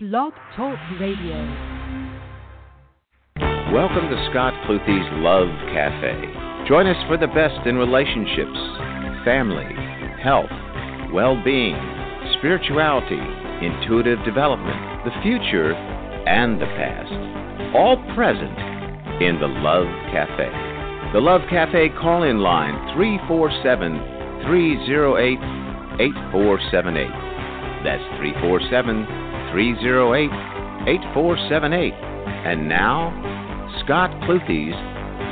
Blog Talk Radio. Welcome to Scott Cluthe's Love Cafe. Join us for the best in relationships, family, health, well being, spirituality, intuitive development, the future, and the past. All present in the Love Cafe. The Love Cafe call in line 347 308 8478. That's 347 308 8478. And now, Scott Cluthe's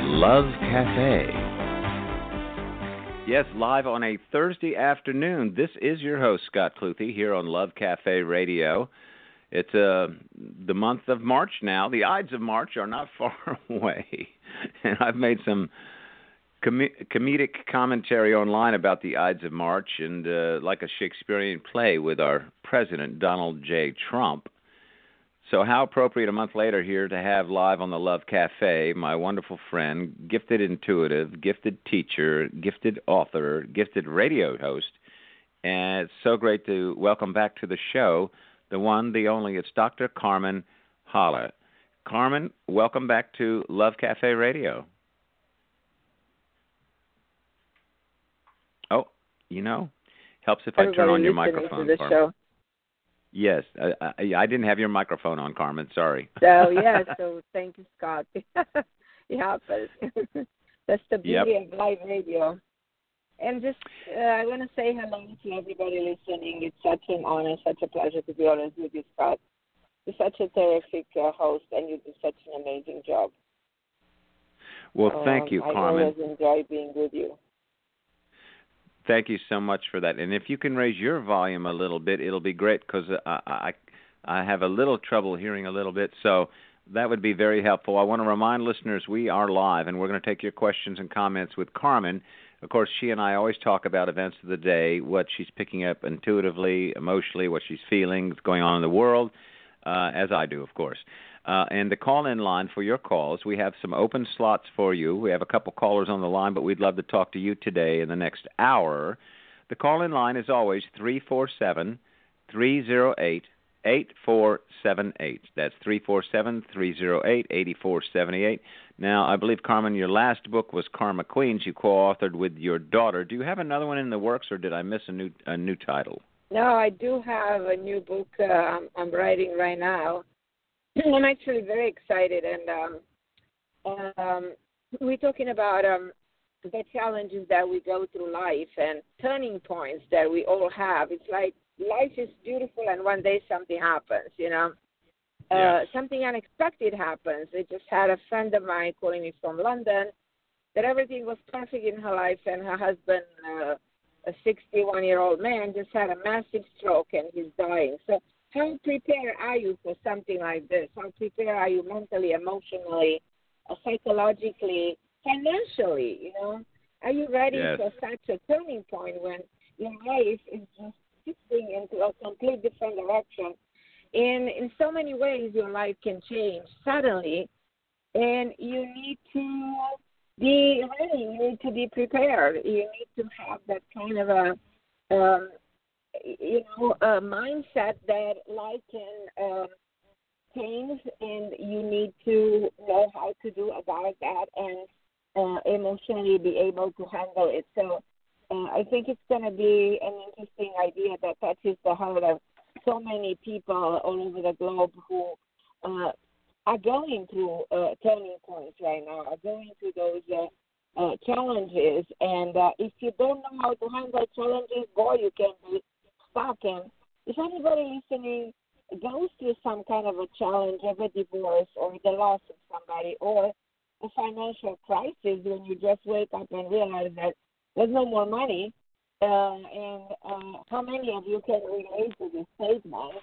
Love Cafe. Yes, live on a Thursday afternoon. This is your host, Scott Cluthe, here on Love Cafe Radio. It's uh, the month of March now. The Ides of March are not far away. And I've made some com- comedic commentary online about the Ides of March and uh, like a Shakespearean play with our president, Donald J. Trump. So, how appropriate a month later here to have live on the Love Cafe my wonderful friend, gifted intuitive, gifted teacher, gifted author, gifted radio host. And it's so great to welcome back to the show the one, the only. It's Dr. Carmen Harra. Carmen, welcome back to Love Cafe Radio. Oh, you know, helps if I turn on your microphone. To the show. Yes, I, I, I didn't have your microphone on, Carmen. Sorry. So yeah, so thank you, Scott. yeah, but that's the beauty Yep. of live radio. And just, uh, I want to say hello to everybody listening. It's such an honor, such a pleasure to be honest with you, Scott. You're such a terrific uh, host, and you do such an amazing job. Well, thank Um, you, Carmen. I always enjoy being with you. Thank you so much for that. And if you can raise your volume a little bit, it'll be great because I, I I have a little trouble hearing a little bit. So that would be very helpful. I want to remind listeners we are live, and we're going to take your questions and comments with Carmen. Of course, she and I always talk about events of the day, what she's picking up intuitively, emotionally, what she's feeling, what's going on in the world, uh, as I do, of course. Uh, and the call in line for your calls, we have some open slots for you. We have a couple callers on the line, but we'd love to talk to you today in the next hour. The call in line is always 347 308 8478. That's 347 308 8478. Now, I believe, Carmen, your last book was Karma Queens. You co authored with your daughter. Do you have another one in the works, or did I miss a new, a new title? No, I do have a new book uh, I'm, I'm writing right now. I'm actually very excited, and um, um, we're talking about um, the challenges that we go through life and turning points that we all have. It's like life is beautiful, and one day something happens, you know. Uh, Yes. something unexpected happens. I just had a friend of mine calling me from London that everything was perfect in her life, and her husband, uh, a 61 year old man, just had a massive stroke and he's dying. So, how prepared are you for something like this? How prepared are you mentally, emotionally, uh, psychologically, financially? You know, are you ready Yes. for such a turning point when your life is just shifting into a complete different direction? And in so many ways, your life can change suddenly, and you need to be ready. You need to be prepared. You need to have that kind of a, um, you know, a mindset that life can um, change, and you need to know how to do about that and uh, emotionally be able to handle it. So. Uh, I think it's going to be an interesting idea that touches the heart of so many people all over the globe who uh, are going through uh, turning points right now, are going through those uh, uh, challenges. And uh, if you don't know how to handle challenges, boy, you can be If anybody listening goes through some kind of a challenge of a divorce or the loss of somebody or a financial crisis when you just wake up and realize that there's no more money, uh, and uh, how many of you can relate to this statement?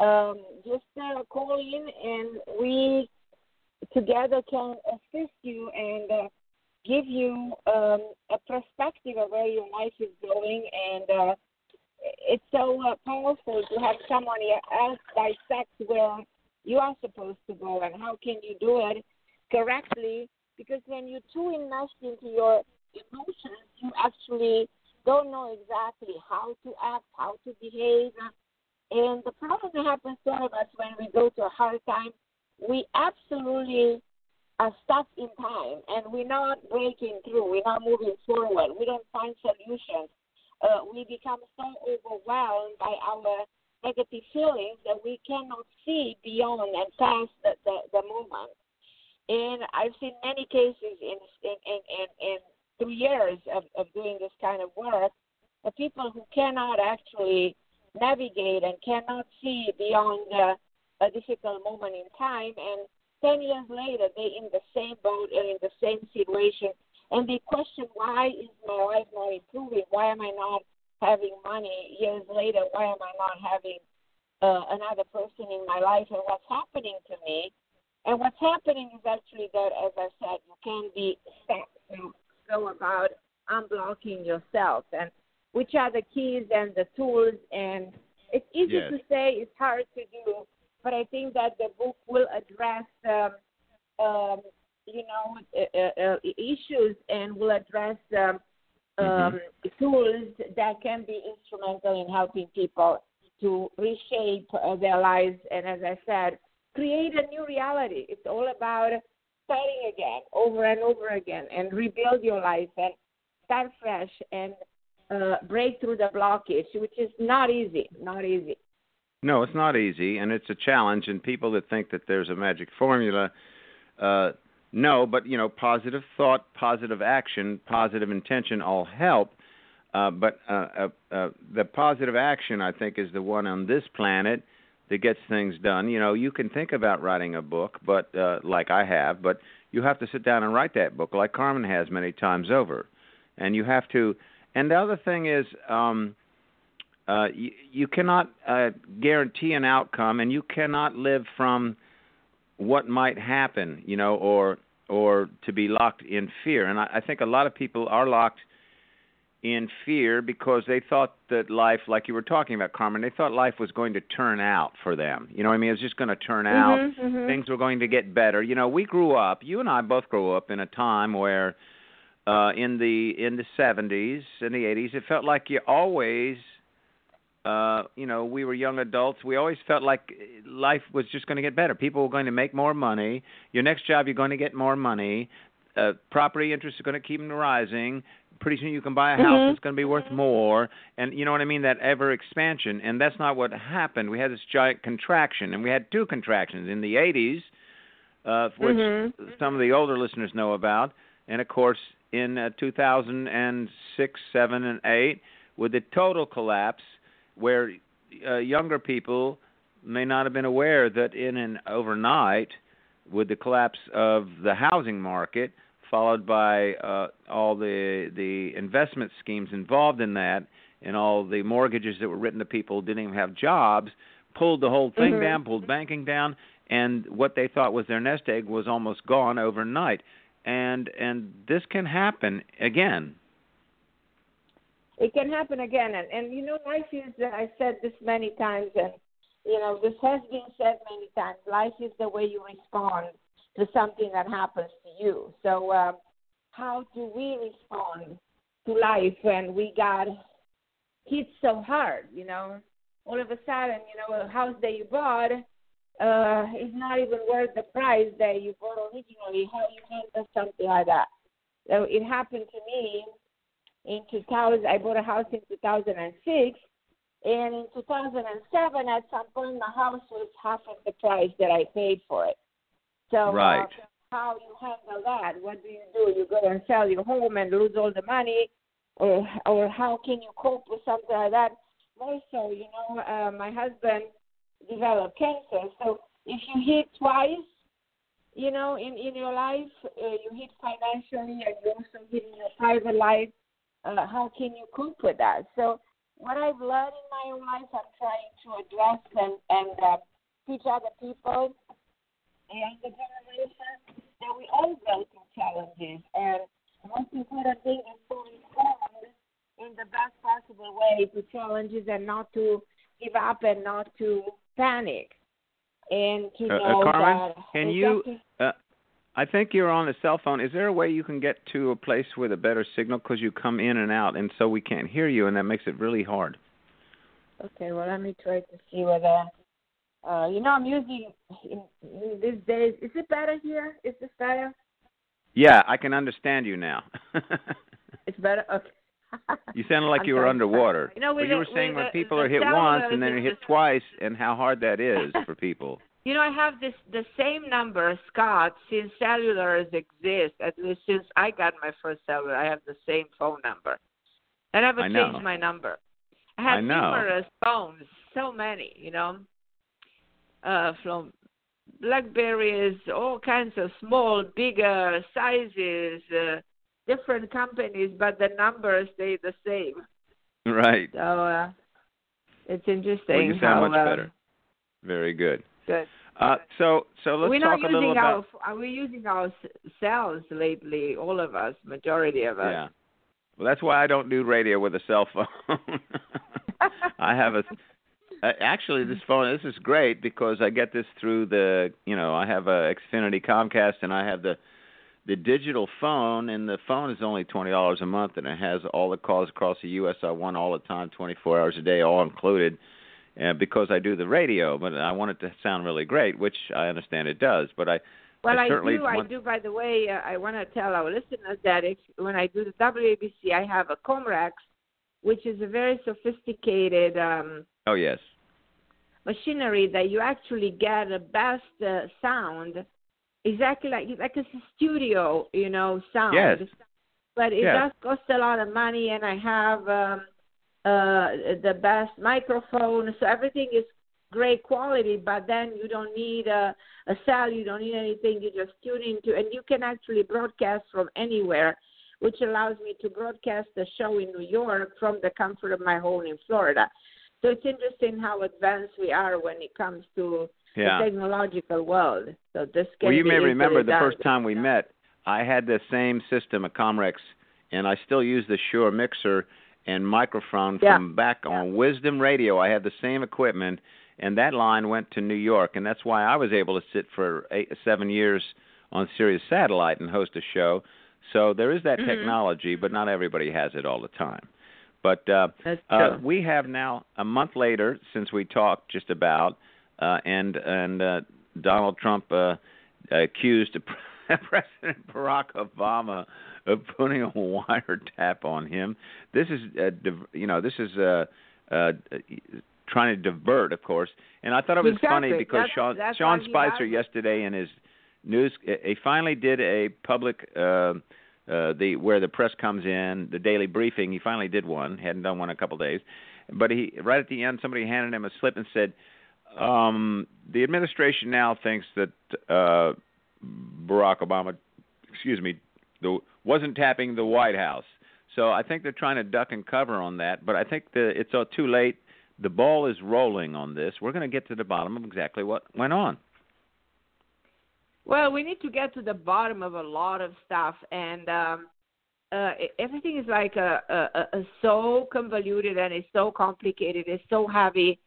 Um, just uh, call in, and we together can assist you and uh, give you um, a perspective of where your life is going. And uh, it's so uh, powerful to have someone else dissect where you are supposed to go and how can you do it correctly. Because when you're too enmeshed into your emotions, you actually don't know exactly how to act, how to behave. And the problem that happens to all of us when we go to a hard time, we absolutely are stuck in time and we're not breaking through. We're not moving forward. We don't find solutions. Uh, we become so overwhelmed by our negative feelings that we cannot see beyond and past the, the, the moment. And I've seen many cases in in in, in, in three years of, of doing this kind of work of people who cannot actually navigate and cannot see beyond uh, a difficult moment in time and 10 years later they're in the same boat and in the same situation and they question why is my life not improving? Why am i not having money? Years later why am i not having uh, another person in my life? And what's happening to me and what's happening is actually that as i said you can be set to go about unblocking yourself and which are the keys and the tools and it's easy yes. to say it's hard to do but i think that the book will address um, um, you know uh, uh, uh issues and will address um, mm-hmm. Um, tools that can be instrumental in helping people to reshape uh, their lives and as i said create a new reality it's all about starting again over and over again and rebuild your life and start fresh and uh, break through the blockage, which is not easy. Not easy. No, it's not easy, and it's a challenge. And people that think that there's a magic formula, uh, no. But you know, positive thought, positive action, positive intention all help. Uh, but uh, uh, uh, the positive action, I think, is the one on this planet that gets things done. You know, you can think about writing a book, but uh, like I have, but you have to sit down and write that book, like Carmen has many times over, and you have to and the other thing is, um, uh, you, you cannot guarantee an outcome, and you cannot live from what might happen, you know, or or to be locked in fear. And I, I think a lot of people are locked in fear because they thought that life, like you were talking about, Carmen, they thought life was going to turn out for them. You know what I mean? It was just going to turn mm-hmm, out. Mm-hmm. Things were going to get better. You know, we grew up. You and I both grew up in a time where uh, in the in the 70s and the 80s, it felt like you always, uh, you know, we were young adults. We always felt like life was just going to get better. People were going to make more money. Your next job, you're going to get more money. Uh, property interests are going to keep rising. Pretty soon, you can buy a house mm-hmm. that's going to be worth more, and you know what I mean. That ever expansion, and that's not what happened. We had this giant contraction, and we had two contractions in the 80s, uh, which mm-hmm. some of the older listeners know about, and of course in uh, 2006, 7, and 8 with the total collapse, where uh, younger people may not have been aware that in an overnight, with the collapse of the housing market, followed by uh, all the the investment schemes involved in that, and all the mortgages that were written to people who didn't even have jobs, pulled the whole thing mm-hmm. down, pulled banking down, and what they thought was their nest egg was almost gone overnight and and this can happen again it can happen again and and you know life is i said this many times and you know this has been said many times life is the way you respond to something that happens to you so um how do we respond to life when we got hit so hard you know all of a sudden you know a house that you bought uh, is not even worth the price that you bought originally. How you handle something like that? So it happened to me in 2000. I bought a house in 2006, and in 2007, at some point, the house was half of the price that I paid for it. So right. Uh, how you handle that? What do you do? You go and sell your home and lose all the money, or or how can you cope with something like that? Also, you know, uh, my husband developed cancer. So if you hit twice, you know, in in your life, uh, you hit financially and you also hit in your private life. Uh, how can you cope with that? So what I've learned in my own life, I'm trying to address and and uh, teach other people, and the younger generation, that we all go through challenges, and the most important thing is to respond in the best possible way to challenges and not to give up and not to panic and to uh, uh know uh, Carmen, that can you? Uh, I think you're on a cell phone. Is there a way you can get to a place with a better signal because you come in and out, and so we can't hear you, and that makes it really hard. Okay, well, let me try to see whether. Uh, you know, I'm using in, in these days. Is it better here? Is this better? Yeah, I can understand you now. It's better. Okay. you sounded like I'm you were sorry. underwater. You know, but with you were saying when people are hit once and then are hit twice, and how hard that is for people. You know, I have this the same number, Scott, since cellulars exist. At least since I got my first cellular, I have the same phone number. I never I changed my number. I have I numerous phones, so many, you know, uh, from Blackberries, all kinds of small, bigger sizes, uh, different companies, but the numbers stay the same. Right. So uh, it's interesting. Well, you sound how, much uh, better. Very good. Good. Uh, so, so let's we're talk a little using about. our we're using our cells lately. All of us, majority of us. Yeah. Well, that's why I don't do radio with a cell phone. I have a. Uh, actually, this phone this is great because I get this through the you know I have a Xfinity Comcast and I have the the digital phone and the phone is only twenty dollars a month and it has all the calls across the U.S. I want all the time, twenty four hours a day, all included. Uh, because I do the radio, but I want it to sound really great, which I understand it does. But I Well, I I, certainly do. I do. By the way, uh, I want to tell our listeners that if when I do the WABC, I have a Comrex, which is a very sophisticated um, oh yes, machinery that you actually get the best uh, sound, exactly like like it's a studio, you know, sound. Yes. But it Yes. does cost a lot of money, and I have um, uh, the best microphone, so everything is great quality. But then you don't need a, a cell, you don't need anything. You just tune into, and you can actually broadcast from anywhere, which allows me to broadcast the show in New York from the comfort of my home in Florida. So it's interesting how advanced we are when it comes to yeah. the technological world. So this can Well, you may remember the done. first time we met, I had the same system, a Comrex, and I still use the Shure mixer and microphone Yeah. from back on Wisdom Radio. I had the same equipment, and that line went to New York, and that's why I was able to sit for eight, seven years on Sirius Satellite and host a show. So there is that Mhm. technology, but not everybody has it all the time. But uh, uh, we have now a month later since we talked just about, uh, and and uh, Donald Trump uh, accused President Barack Obama of putting a wiretap on him. This is uh, div- you know this is uh, uh, trying to divert, of course. And I thought it was funny because That's- Sean that's Sean Spicer yesterday in his news he finally did a public. Uh, uh, the where the press comes in, the daily briefing. He finally did one. Hadn't done one in a couple of days, but he right at the end, somebody handed him a slip and said, um, "The administration now thinks that uh, Barack Obama, excuse me, the, wasn't tapping the White House." So I think they're trying to duck and cover on that. But I think the, it's uh, too late. The ball is rolling on this. We're going to get to the bottom of exactly what went on. Well, we need to get to the bottom of a lot of stuff, and um, uh, everything is like a, a, a so convoluted and it's so complicated. It's so heavy,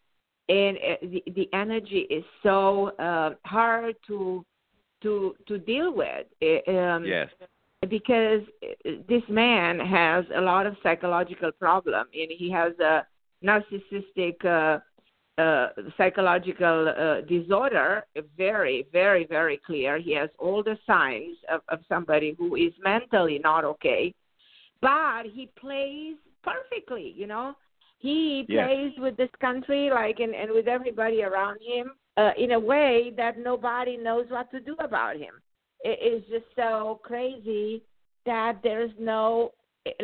and uh, the the energy is so uh, hard to to to deal with. Um, yes. because this man has a lot of psychological problem and he has a narcissistic uh, uh, psychological uh, disorder very very very clear he has all the signs of, of somebody who is mentally not okay but he plays perfectly you know he Yes. plays with this country like and, and with everybody around him uh, in a way that nobody knows what to do about him. It is just so crazy that there's no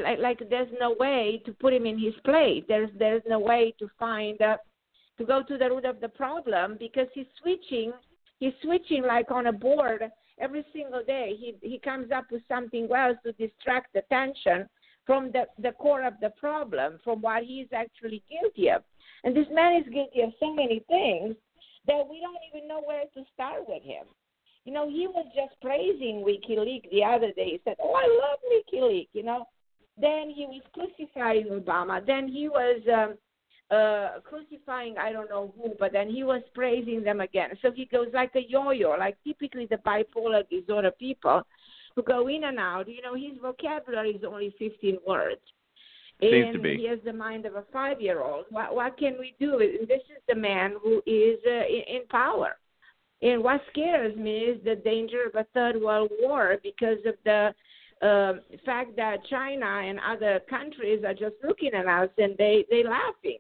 like like there's no way to put him in his place. There's there's no way to find to go to the root of the problem because he's switching he's switching like on a board every single day. He he comes up with something else to distract attention from the the core of the problem from what he's actually guilty of. And this man is guilty of so many things that we don't even know where to start with him you know, he was just praising WikiLeaks the other day. He said, "Oh, I love WikiLeaks," you know. Then he was crucifying Obama. Then he was um, uh, crucifying I don't know who, but then he was praising them again. So he goes like a yo-yo, like typically the bipolar disorder people who go in and out. You know, his vocabulary is only 15 words. Seems and to be. he has the mind of a five-year-old. What what can we do? This is the man who is uh, in, in power. And what scares me is the danger of a third world war because of the uh, fact that China and other countries are just looking at us and they they laughing.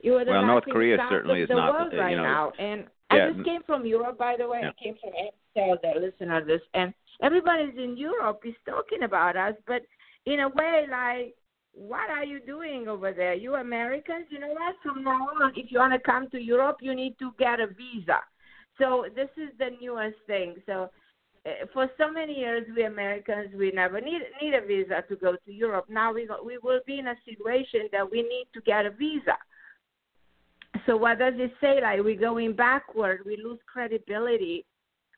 You are the Well, North Korea certainly is the not, world uh, right you know, now. And yeah. I just came from Europe, by the way. Yeah. I came from tell the listener this, and everybody's in Europe is talking about us, but in a way like. What are you doing over there? You Americans, you know what? From now on, if you want to come to Europe, you need to get a visa. So this is the newest thing. So uh, for so many years, we Americans we never need need a visa to go to Europe. Now we go, we will be in a situation that we need to get a visa. So what does it say? Like we're going backward. We lose credibility.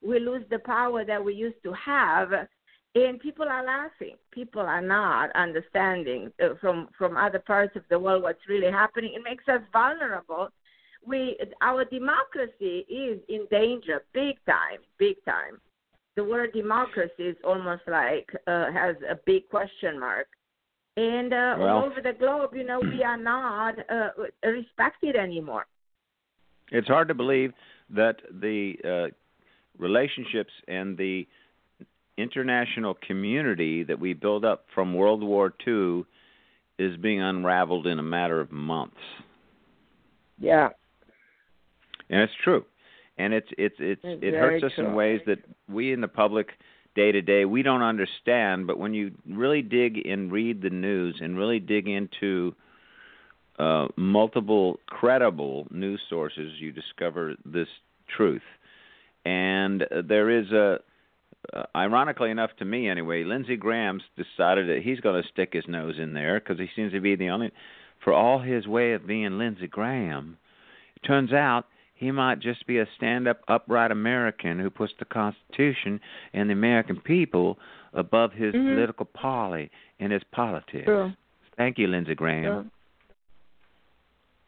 We lose the power that we used to have. And people are laughing. People are not understanding uh, from from other parts of the world what's really happening. It makes us vulnerable. We our democracy is in danger big time big time. The word democracy is almost like uh, has a big question mark. And uh, Well- all over the globe you know we are not uh, respected anymore. It's hard to believe that the uh, relationships and the international community that we built up from World War II is being unraveled in a matter of months. yeah And it's true. And it's it's it's It's it hurts us in ways that we in the public day to day we don't understand, but when you really dig and read the news and really dig into uh, multiple credible news sources, you discover this truth. And there is a, uh, ironically enough to me anyway, Lindsey Graham's decided that he's going to stick his nose in there because he seems to be the only, for all his way of being Lindsey Graham, it turns out he might just be a stand-up, upright American who puts the Constitution and the American people above his Mhm. political party and his politics. Thank you, Lindsey Graham.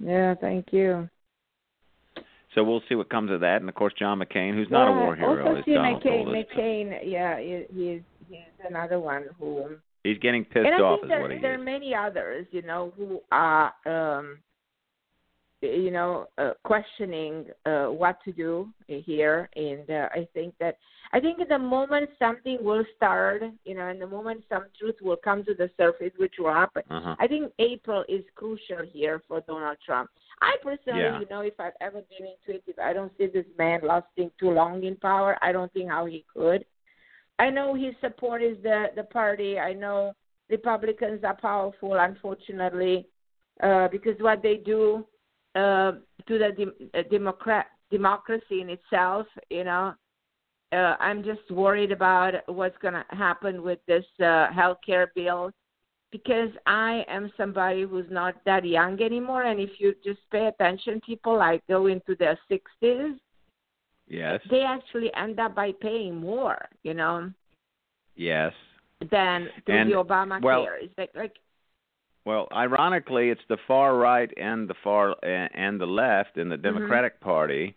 yeah thank you So we'll see what comes of that. And of course, John McCain, who's not a war hero, also see Donald McCain, told us. McCain yeah he, he's he's another one who He's getting pissed and I off, think is there, what he there is. are many others, you know, who are, um, you know, uh, questioning uh, what to do here. And uh, I think that I think the moment something will start, you know, and the moment some truth will come to the surface, which will happen. Uh-huh. I think April is crucial here for Donald Trump. I personally, Yeah. you know, if I've ever been into it, if I don't see this man lasting too long in power, I don't think how he could. I know his support is the the party. I know Republicans are powerful, unfortunately, uh, because what they do uh, to the de- uh, Democrat democracy in itself, you know. Uh, I'm just worried about what's going to happen with this uh, health care bill because I am somebody who's not that young anymore. And if you just pay attention, people like go into their 60s, Yes. they actually end up by paying more, you know, Yes. than through And, the Obama well- It's like, like Well, ironically, it's the far right and the far and the left in the Mm-hmm. Democratic Party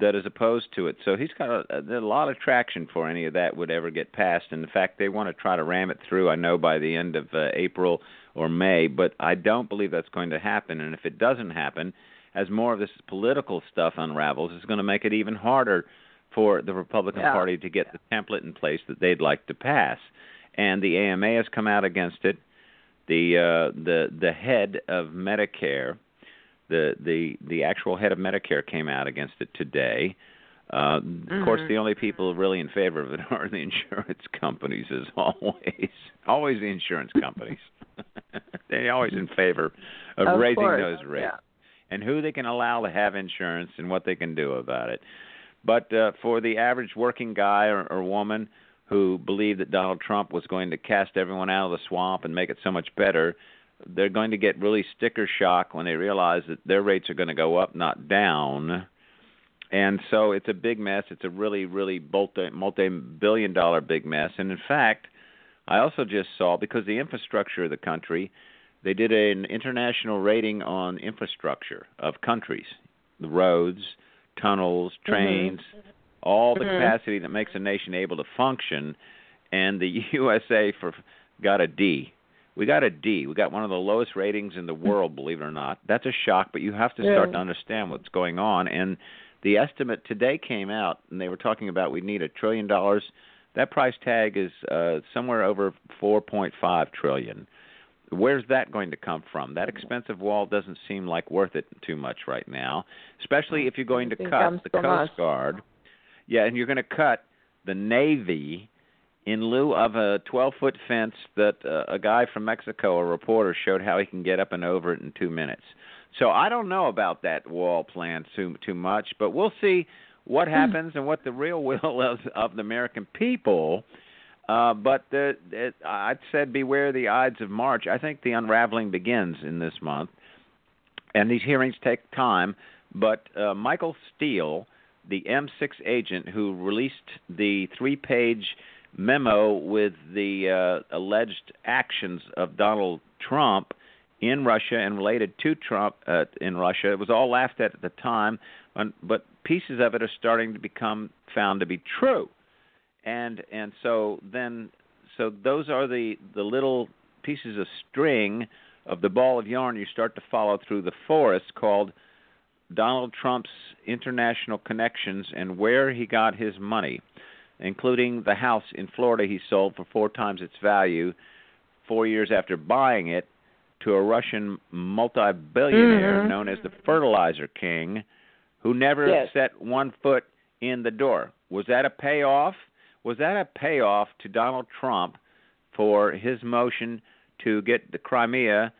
that is opposed to it. So he's got a, a, a lot of traction for any of that would ever get passed. And in fact, they want to try to ram it through. I know by the end of uh, April or May, but I don't believe that's going to happen. And if it doesn't happen, as more of this political stuff unravels, it's going to make it even harder for the Republican Yeah. Party to get the template in place that they'd like to pass. And the AMA has come out against it. The uh, the the head of Medicare, the the the actual head of Medicare came out against it today. Uh, Of course, Mhm. the only people really in favor of it are the insurance companies, as always. Always the insurance companies. They're always in favor of, Of raising course, those rates yeah. and who they can allow to have insurance and what they can do about it. But uh, for the average working guy or, or woman who believed that Donald Trump was going to cast everyone out of the swamp and make it so much better, they're going to get really sticker shock when they realize that their rates are going to go up, not down. And so it's a big mess. It's a really, really multi multi-billion dollar big mess. And in fact, I also just saw because the infrastructure of the country, they did an international rating on infrastructure of countries, the roads, tunnels, mm-hmm. trains, all the Mhm. capacity that makes a nation able to function, and the USA for got a D, We got a D. We got one of the lowest ratings in the world, believe it or not. That's a shock, but you have to start Yeah. to understand what's going on. And the estimate today came out, and they were talking about we need a trillion dollars. That price tag is uh, somewhere over 4.5 trillion. Where's that going to come from? That expensive wall doesn't seem like worth it too much right now, especially if you're going to cut the Coast us. Guard. Yeah, and you're going to cut the Navy in lieu of a 12 foot fence that uh, a guy from Mexico, a reporter, showed how he can get up and over it in two minutes. So I don't know about that wall plan too too much, but we'll see what happens and what the real will of, of the American people. Uh, but the, it, I said, beware the Ides of March. I think the unraveling begins in this month, and these hearings take time. But uh, Michael Steele, the MI6 agent who released the three-page memo with the uh, alleged actions of Donald Trump in Russia and related to Trump uh, in Russia, it was all laughed at at the time, but pieces of it are starting to become found to be true. And and so then so those are the the little pieces of string of the ball of yarn you start to follow through the forest called Donald Trump's international connections and where he got his money including the house in Florida he sold for four times its value 4 years after buying it to a Russian multi-billionaire Mhm. known as the fertilizer king who never Yes. set one foot in the door was that a payoff was that a payoff to Donald Trump for his motion to get the Crimea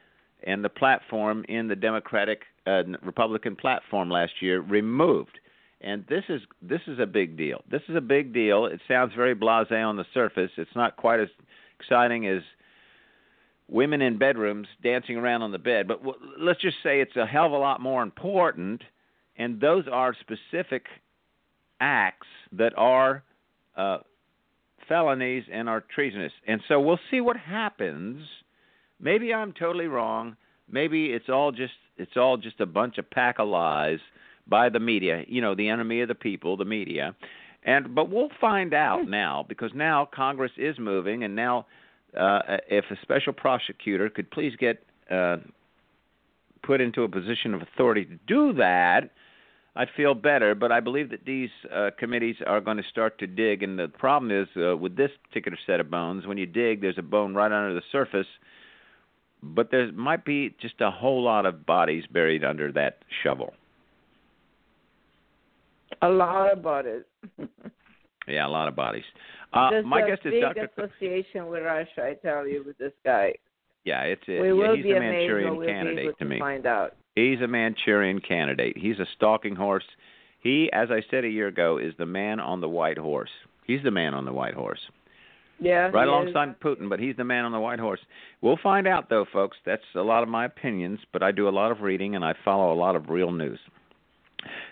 and the platform in the Democratic uh, Republican platform last year removed? And this is this is a big deal. This is a big deal. It sounds very blasé on the surface. It's not quite as exciting as women in bedrooms dancing around on the bed, but w- let's just say it's a hell of a lot more important. And those are specific acts that are uh, felonies and are treasonous. And so we'll see what happens. Maybe I'm totally wrong. Maybe it's all just it's all just a bunch of pack of lies by the media. You know, the enemy of the people, the media. And but we'll find out now because now Congress is moving, and now uh, if a special prosecutor could please get uh, put into a position of authority to do that, I'd feel better. But I believe that these uh, committees are going to start to dig, and the problem is uh, with this particular set of bones, when you dig, there's a bone right under the surface, but there might be just a whole lot of bodies buried under that shovel. A lot about it. Yeah, a lot of bodies. Uh, There's my a guest is Dr. association with Russia, I tell you, with this guy. Yeah, it's a, we yeah, he's a Manchurian we'll be candidate to me. find out. He's a Manchurian candidate. He's a stalking horse. He, as I said a year ago, is the man on the white horse. He's the man on the white horse. Yeah, Right alongside Putin, but he's the man on the white horse. We'll find out, though, folks. That's a lot of my opinions, but I do a lot of reading and I follow a lot of real news.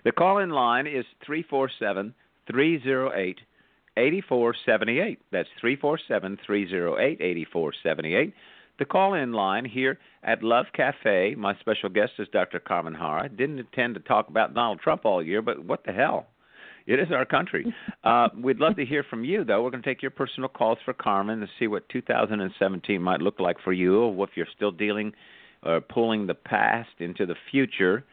The call in line is 347 308 8478. That's 347 308 8478. The call in line here at Love Cafe. My special guest is Dr. Carmen Harra. Didn't intend to talk about Donald Trump all year, but what the hell? It is our country. Uh, we'd love to hear from you, though. We're going to take your personal calls for Carmen to see what 2017 might look like for you, or if you're still dealing or pulling the past into the future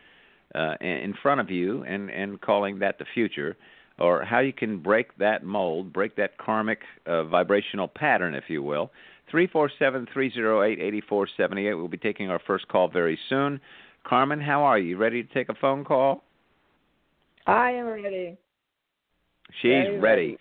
uh, in front of you and, and calling that the future, or how you can break that mold, break that karmic uh, vibrational pattern, if you will. 347 308 8478. We'll be taking our first call very soon. Carmen, how are you? Ready to take a phone call? I am ready. She's ready. ready.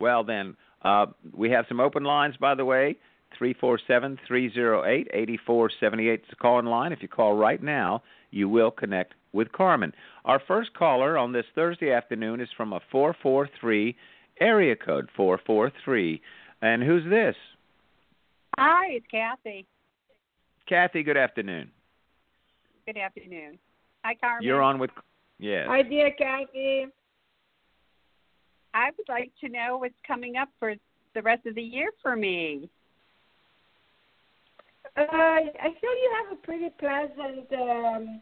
Well, then, uh, we have some open lines, by the way. 347 308 8478 is the call in line. If you call right now, you will connect with Carmen. Our first caller on this Thursday afternoon is from a 443 area code 443. And who's this? Hi, it's Kathy. Kathy, good afternoon. Good afternoon. Hi, Carmen. You're on with. Yes. Hi, dear Kathy. I would like to know what's coming up for the rest of the year for me. Uh, I feel you have a pretty pleasant um,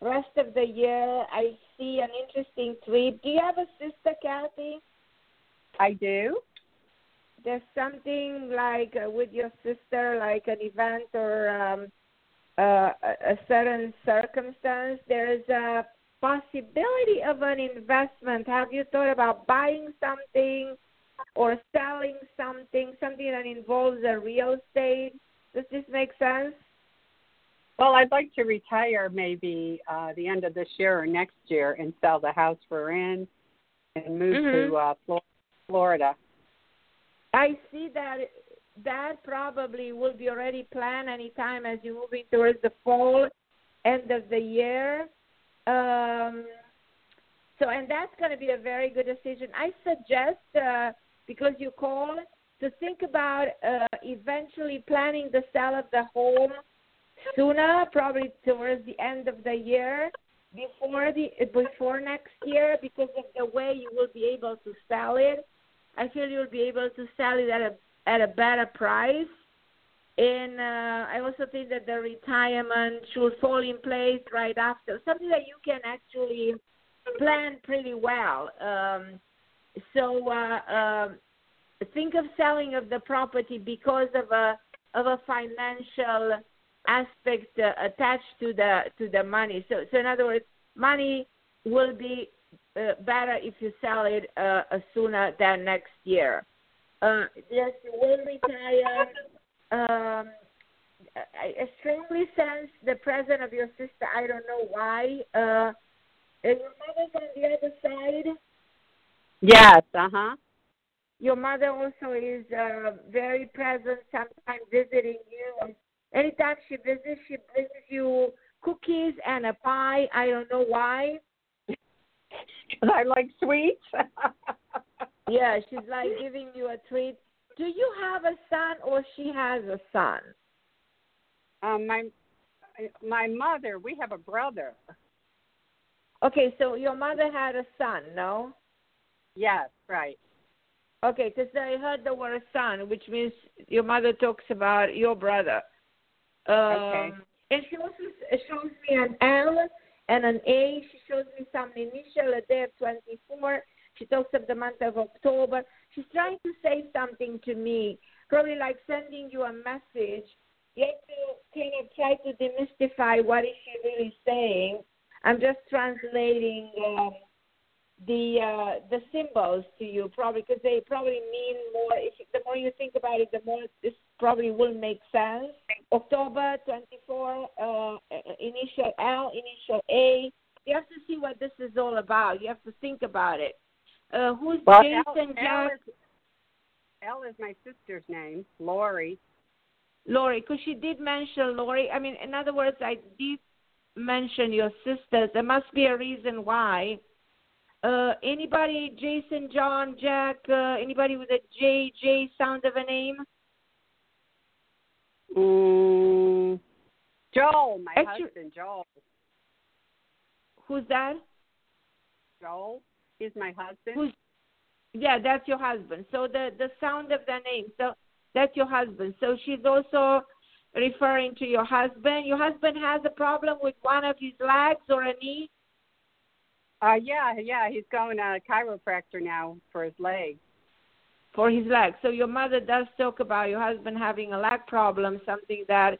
rest of the year. I see an interesting trip. Do you have a sister, Kathy? I do. there's something like uh, with your sister, like an event or um, uh, a a certain circumstance, there is a possibility of an investment. Have you thought about buying something or selling something, something that involves a real estate? Does this make sense? Well, I'd like to retire maybe uh, the end of this year or next year and sell the house we're in and move Mhm. to uh, Florida. I see that that probably will be already planned anytime as you're moving towards the fall, end of the year. Um, so, and that's going to be a very good decision. I suggest, uh, because you called, to think about uh, eventually planning the sale of the home sooner, probably towards the end of the year, before the before next year, because of the way you will be able to sell it. I feel you'll be able to sell it at a at a better price. And uh, I also think that the retirement should fall in place right after, something that you can actually plan pretty well. Um, so uh, um think of selling of the property because of a of a financial aspect uh, attached to the to the money. So so in other words, money will be uh, better if you sell it uh, uh, sooner than next year. Uh, yes, you will retire. Um, I, strongly sense the presence of your sister. I don't know why. Uh, and your mother's on the other side. Yes, uh huh. Your mother also is uh, very present, sometimes visiting you. Anytime she visits, she brings you cookies and a pie. I don't know why. I like sweets. Yeah, she's like giving you a treat. Do you have a son or she has a son? um, my my mother, we have a brother. Okay, so your mother had a son, no? Yes, right. Okay, because I heard the word son, which means your mother talks about your brother. Um, Okay. And she also shows me an L and an A. She shows me some initial, a day of 24. She talks of the month of October. She's trying to say something to me, probably like sending you a message. Have to kind of try to demystify what is she really saying. I'm just translating um, the uh, the symbols to you, probably because they probably mean more. If the more you think about it, the more this probably will make sense. October 24, uh, initial L, initial A. You have to see what this is all about. You have to think about it. Uh, who's Well, Jason L, L, Jack? is, L is my sister's name, Lori. Lori, because she did mention Lori. I mean, in other words, I did mention your sisters. There must be a reason why. Uh, anybody, Jason, John, Jack, uh, anybody with a J, J sound of a name? Mm, Joel, my Actu- husband, Joel. Who's that? Joel, he's my husband. Who's yeah, that's your husband. So the the sound of the name. So that's your husband. So she's also referring to your husband. Your husband has a problem with one of his legs or a knee. Uh, yeah, yeah, he's going to a chiropractor now for his leg. for his leg. So your mother does talk about your husband having a leg problem, something that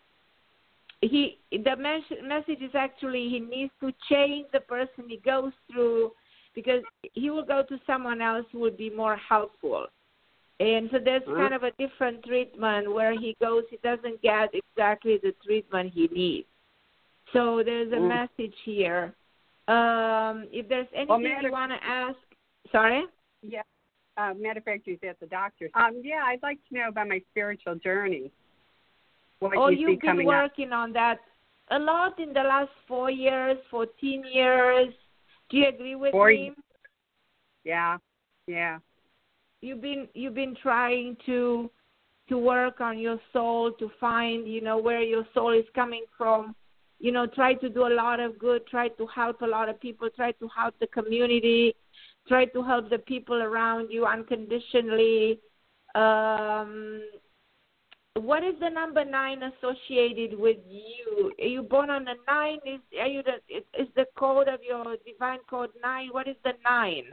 he the mes- message is actually he needs to change the person he goes through because he will go to someone else who would be more helpful. And so there's Mhm. kind of a different treatment where he goes, he doesn't get exactly the treatment he needs. So there's a Mm. message here. Um, if there's anything matter- you want to ask, sorry? Yeah. Uh, matter of fact, he's at the doctor's. Um, yeah, I'd like to know about my spiritual journey. What Oh, you you've been coming up. working on that a lot in the last four years, 14 years. Do you agree with Four me? Yeah, yeah. You've been you've been trying to to work on your soul to find you know where your soul is coming from. You know, try to do a lot of good. Try to help a lot of people. Try to help the community. Try to help the people around you unconditionally. Um, what is the number nine associated with you? Are you born on the nine? Is are you the is, the code of your divine code nine? What is the nine?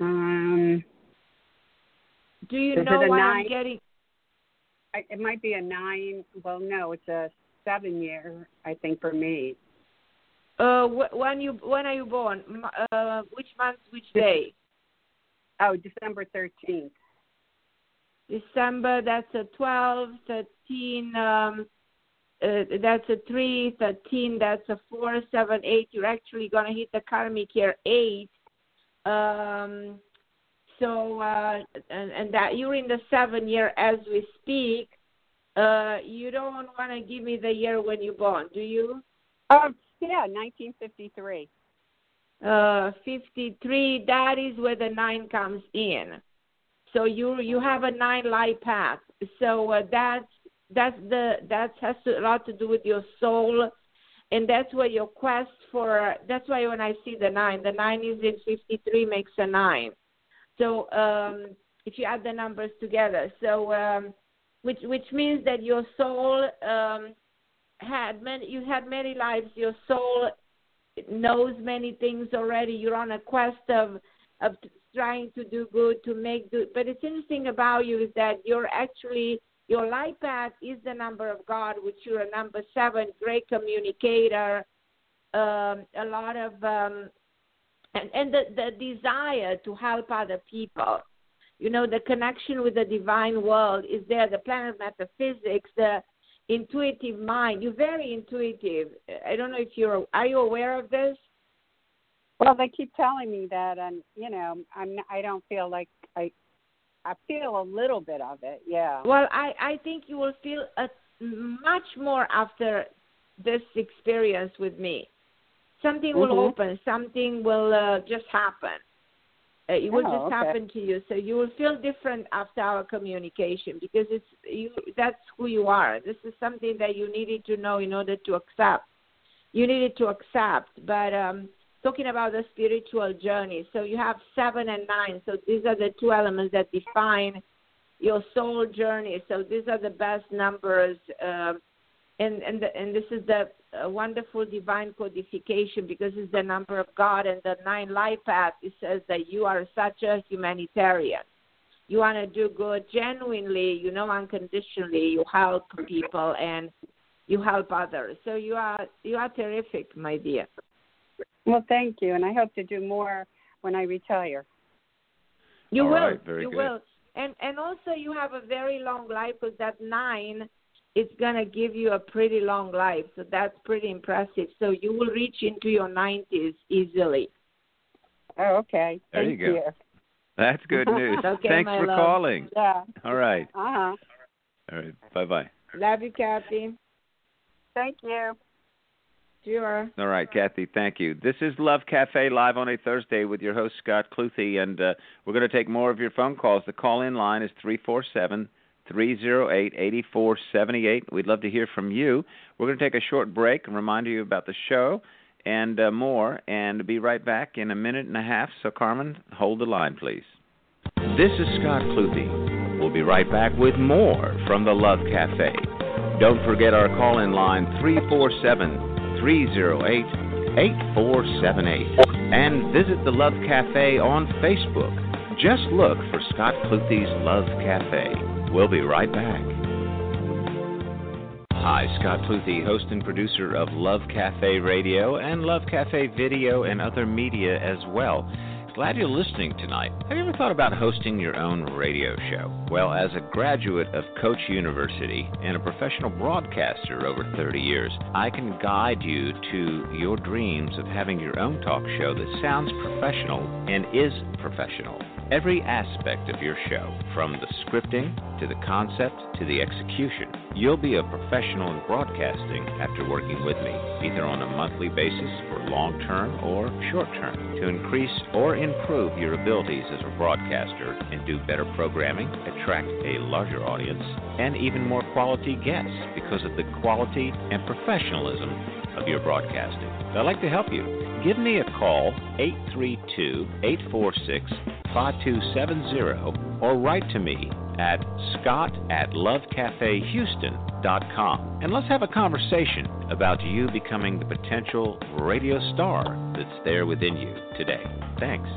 Um, Do you know what nine? I'm getting? I, it might be a nine. Well, no, it's a seven year. I think for me. Uh, wh- when you when are you born? Uh, which month? Which day? Oh, December thirteenth. December. That's a 12, 13. Um, uh, that's a 3, 13. That's a 4, 7, 8. You're actually going to hit the karmic year 8. Um, so, uh, and, and that you're in the 7 year as we speak. Uh, you don't want to give me the year when you're born, do you? Oh, yeah, nineteen fifty three. Uh, 53. That is where the 9 comes in. So you you have a nine light path. So uh, that's that's the that has to, a lot to do with your soul, and that's where your quest for. That's why when I see the nine, the nine is in fifty three makes a nine. So um, if you add the numbers together, so um, which which means that your soul um, had many. You had many lives. Your soul knows many things already. You're on a quest of of trying to do good to make good. But it's interesting about you is that you're actually your life path is the number of God, which you're a number seven, great communicator, um, a lot of um, and and the the desire to help other people. You know, the connection with the divine world is there. The planet metaphysics, the intuitive mind. You're very intuitive. I don't know if you're. Are you aware of this? Well, they keep telling me that, and you know, I'm. I don't feel like I. I feel a little bit of it. Yeah. Well, I I think you will feel a, much more after this experience with me. Something will Mhm. open. Something will uh, just happen. Uh, it will Oh, just okay. happen to you. So you will feel different after our communication because it's you. That's who you are. This is something that you needed to know in order to accept. You needed to accept, but um, talking about the spiritual journey. So you have seven and nine. So these are the two elements that define your soul journey. So these are the best numbers, um, and and the, and this is the uh, wonderful divine codification because it's the number of God and the nine life path. It says that you are such a humanitarian. You want to do good genuinely, you know, unconditionally. You help people and you help others. So you are you are terrific, my dear. Well, thank you, and I hope to do more when I retire. You All will. right, very you good. will. And and also you have a very long life because that nine is gonna give you a pretty long life. So that's pretty impressive. So you will reach into your nineties easily. Oh, okay. There Thank you go. That's good news. Okay, Thanks for love. calling. Yeah. All right. Uh huh. All right. Bye bye. Love you, Kathy. Thank you. Sure. All right, Kathy, thank you. This is Love Cafe live on a Thursday with your host, Scott Cluthe, and uh, we're going to take more of your phone calls. The call in line is 347 308 8478. We'd love to hear from you. We're going to take a short break and remind you about the show and uh, more, and be right back in a minute and a half. So, Carmen, hold the line, please. This is Scott Cluthe. We'll be right back with more from the Love Cafe. Don't forget our call in line 347 308 8478. And visit the Love Cafe on Facebook. Just look for Scott Cluthe's Love Cafe. We'll be right back. Hi, Scott Cluthe, host and producer of Love Cafe Radio and Love Cafe Video and other media as well. Glad you're listening tonight. Have you ever thought about hosting your own radio show? Well, as a graduate of Coach University and a professional broadcaster over 30 years, I can guide you to your dreams of having your own talk show that sounds professional and is professional. Every aspect of your show, from the scripting to the concept to the execution, you'll be a professional in broadcasting after working with me, either on a monthly basis for long term or short term, to increase or improve your abilities as a broadcaster and do better programming, attract a larger audience, and even more quality guests because of the quality and professionalism of your broadcasting. I'd like to help you. Give me a call, 832 846 5270, or write to me at scott at lovecafehouston.com. And let's have a conversation about you becoming the potential radio star that's there within you today. Thanks.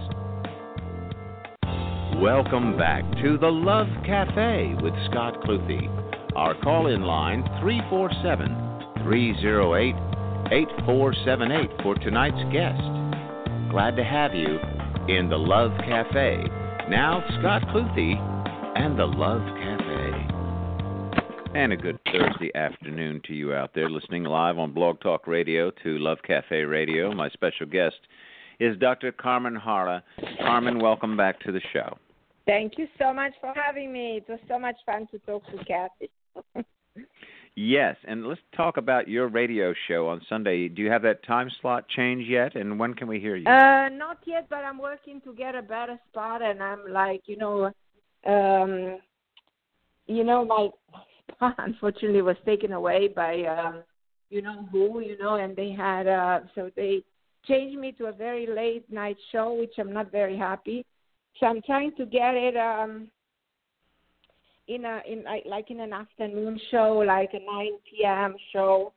Welcome back to the Love Cafe with Scott Cluthe. Our call in line 347 308 8478 for tonight's guest. Glad to have you in the Love Cafe. Now, Scott Cluthe and the Love Cafe. And a good Thursday afternoon to you out there listening live on Blog Talk Radio to Love Cafe Radio. My special guest is Dr. Carmen Harra. Carmen, welcome back to the show. Thank you so much for having me. It was so much fun to talk to Kathy. yes, and let's talk about your radio show on Sunday. Do you have that time slot change yet? And when can we hear you? Uh, not yet, but I'm working to get a better spot, and I'm like, you know, um, you know, my spot unfortunately was taken away by, um, you know who, you know, and they had, uh, so they changed me to a very late night show, which I'm not very happy. So I'm trying to get it um in a in like, like in an afternoon show, like a 9 p.m. show.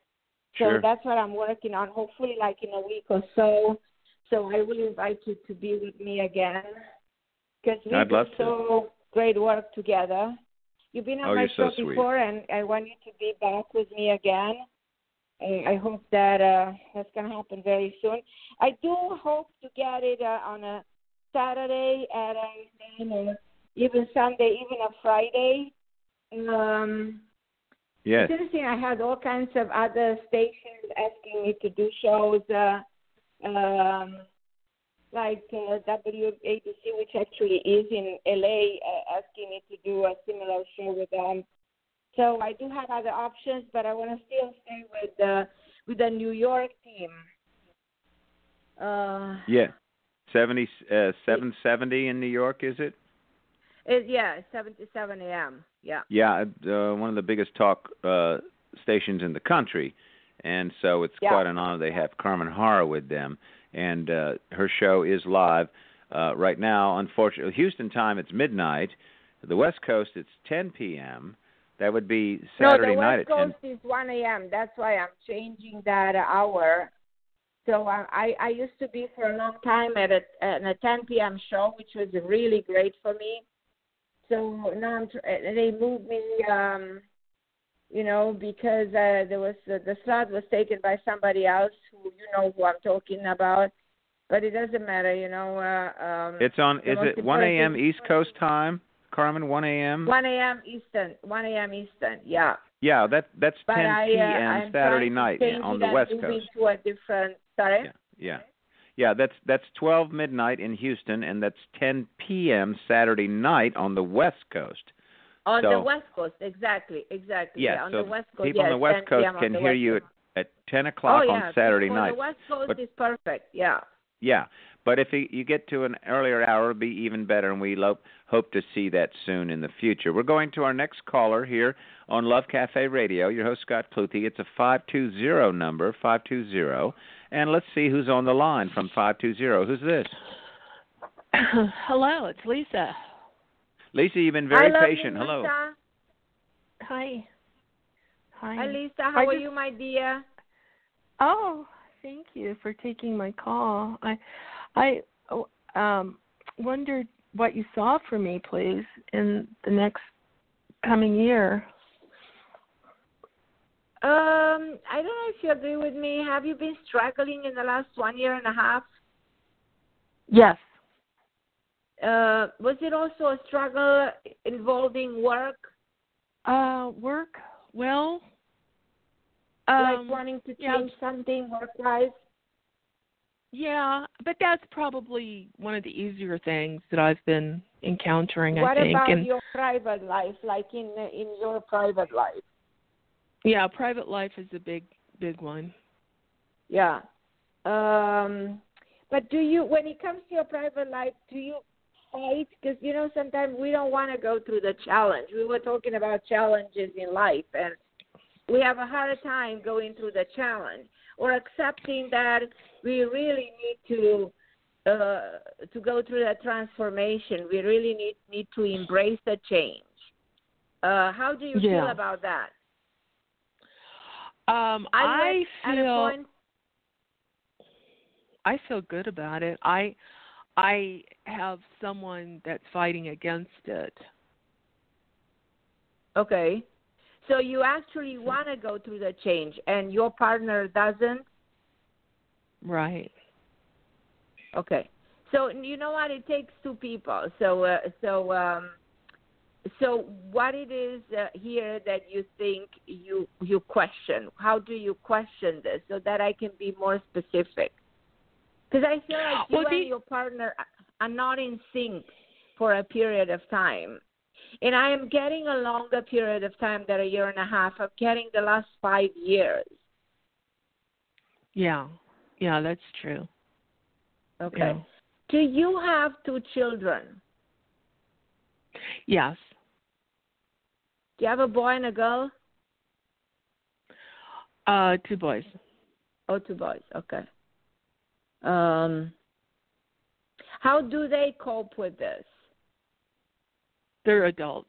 So Sure. that's what I'm working on. Hopefully, like in a week or so. So I will invite you to be with me again because we I'd do so great work together. You've been on Oh, my you're so show before, and I want you to be back with me again. I, I hope that uh, that's going to happen very soon. I do hope to get it uh, on a Saturday at a or even Sunday, even a Friday. Um, yes. it's interesting. I had all kinds of other stations asking me to do shows, uh, um, like uh, WABC, which actually is in LA, uh, asking me to do a similar show with them. So I do have other options, but I want to still stay with the with the New York team. Uh, Yeah. 70 uh 770 in New York is it? It, yeah, seven to seven a.m. Yeah. Yeah, uh, one of the biggest talk uh stations in the country. And so it's Yeah. quite an honor they have Carmen Harra with them and uh her show is live uh right now. Unfortunately, Houston time it's midnight. The West Coast it's 10 p.m. That would be Saturday no, the night West at 10. Coast is 1 a.m. That's why I'm changing that hour. So I, I I used to be for a long time at a at a 10 p.m. show, which was really great for me. So now I'm uh, they moved me, um, you know, because uh, there was uh, the slot was taken by somebody else who you know who I'm talking about. But it doesn't matter, you know. Uh, um, It's on is it 1 a.m. East Coast time? Carmen, 1 a.m. 1 a.m. Eastern. 1 a.m. Eastern. Yeah. Yeah, that that's 10 But I, uh, p.m. Saturday night on the West Coast. to a different. Sorry. Yeah, yeah, yeah. That's that's 12 midnight in Houston, and that's 10 p.m. Saturday night on the West Coast. On So- the West Coast, exactly, exactly. Yeah, Yeah, on so the West Coast. people on the West Coast can hear West you Coast. at 10 o'clock oh, on yeah. Saturday for night. The West Coast But- is perfect. Yeah. Yeah, but if you get to an earlier hour, it'll be even better, and we lo- hope to see that soon in the future. We're going to our next caller here on Love Cafe Radio. Your host Scott Cluthe. It's a five two zero number, five two zero, and let's see who's on the line from five two zero. Who's this? Hello, it's Lisa. Lisa, you've been very I love patient. You, Hello. Lisa. Hi. Hi. Hi, Lisa. How I are just- you, my dear? Oh, thank you for taking my call. I, I, oh, um, wondered what you saw for me, please, in the next coming year. Um, I don't know if you agree with me. Have you been struggling in the last one year and a half? Yes. Uh, was it also a struggle involving work, Uh, work. Well. like Um, wanting to yeah. change something work-wise? yeah, but that's probably one of the easier things that I've been encountering. What I think, What about and your private life, like in in your private life? Yeah, private life is a big, big one. Yeah. Um, but do you, when it comes to your private life, do you fight? Because you know sometimes we don't want to go through the challenge. We were talking about challenges in life, and we have a hard time going through the challenge or accepting that we really need to uh, to go through that transformation. We really need need to embrace the change. Uh, how do you feel about that? Um, I'm I feel I feel good about it. I I have someone that's fighting against it. Okay. So you actually want to go through the change and your partner doesn't? Right. Okay. So you know what it takes two people. So uh, so um so what it is uh, here that you think you you question? How do you question this so that I can be more specific? Because I feel like you well, and your partner are not in sync for a period of time. And I am getting a longer period of time than a year and a half. I'm getting the last five years. Yeah. Yeah, that's true. Okay. Yeah. Do you have two children? Yes. Do you have a boy and a girl? Uh, two boys. Oh, two boys. Okay. Um, how do they cope with this? They're adults.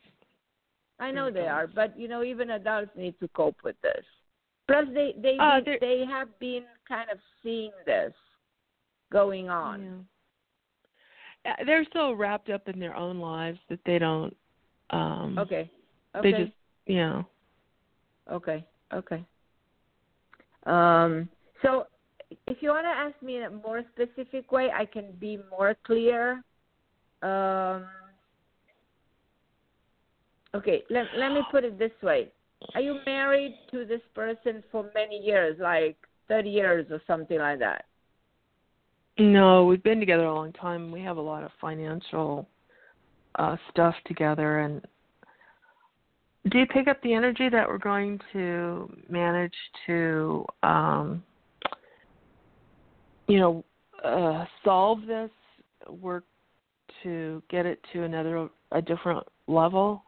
I know They're they are, but you know, even adults need to cope with this. Plus, they they Uh, they, they're- have been kind of seeing this going on. Yeah. Uh, They're so wrapped up in their own lives that they don't. um Okay. They Okay. just, yeah. Okay. Okay. Um, so, if you want to ask me in a more specific way, I can be more clear. Um, okay. Let Let me put it this way: Are you married to this person for many years, like thirty years or something like that? No, we've been together a long time. We have a lot of financial uh stuff together and do you pick up the energy that we're going to manage to um you know uh solve this work to get it to another a different level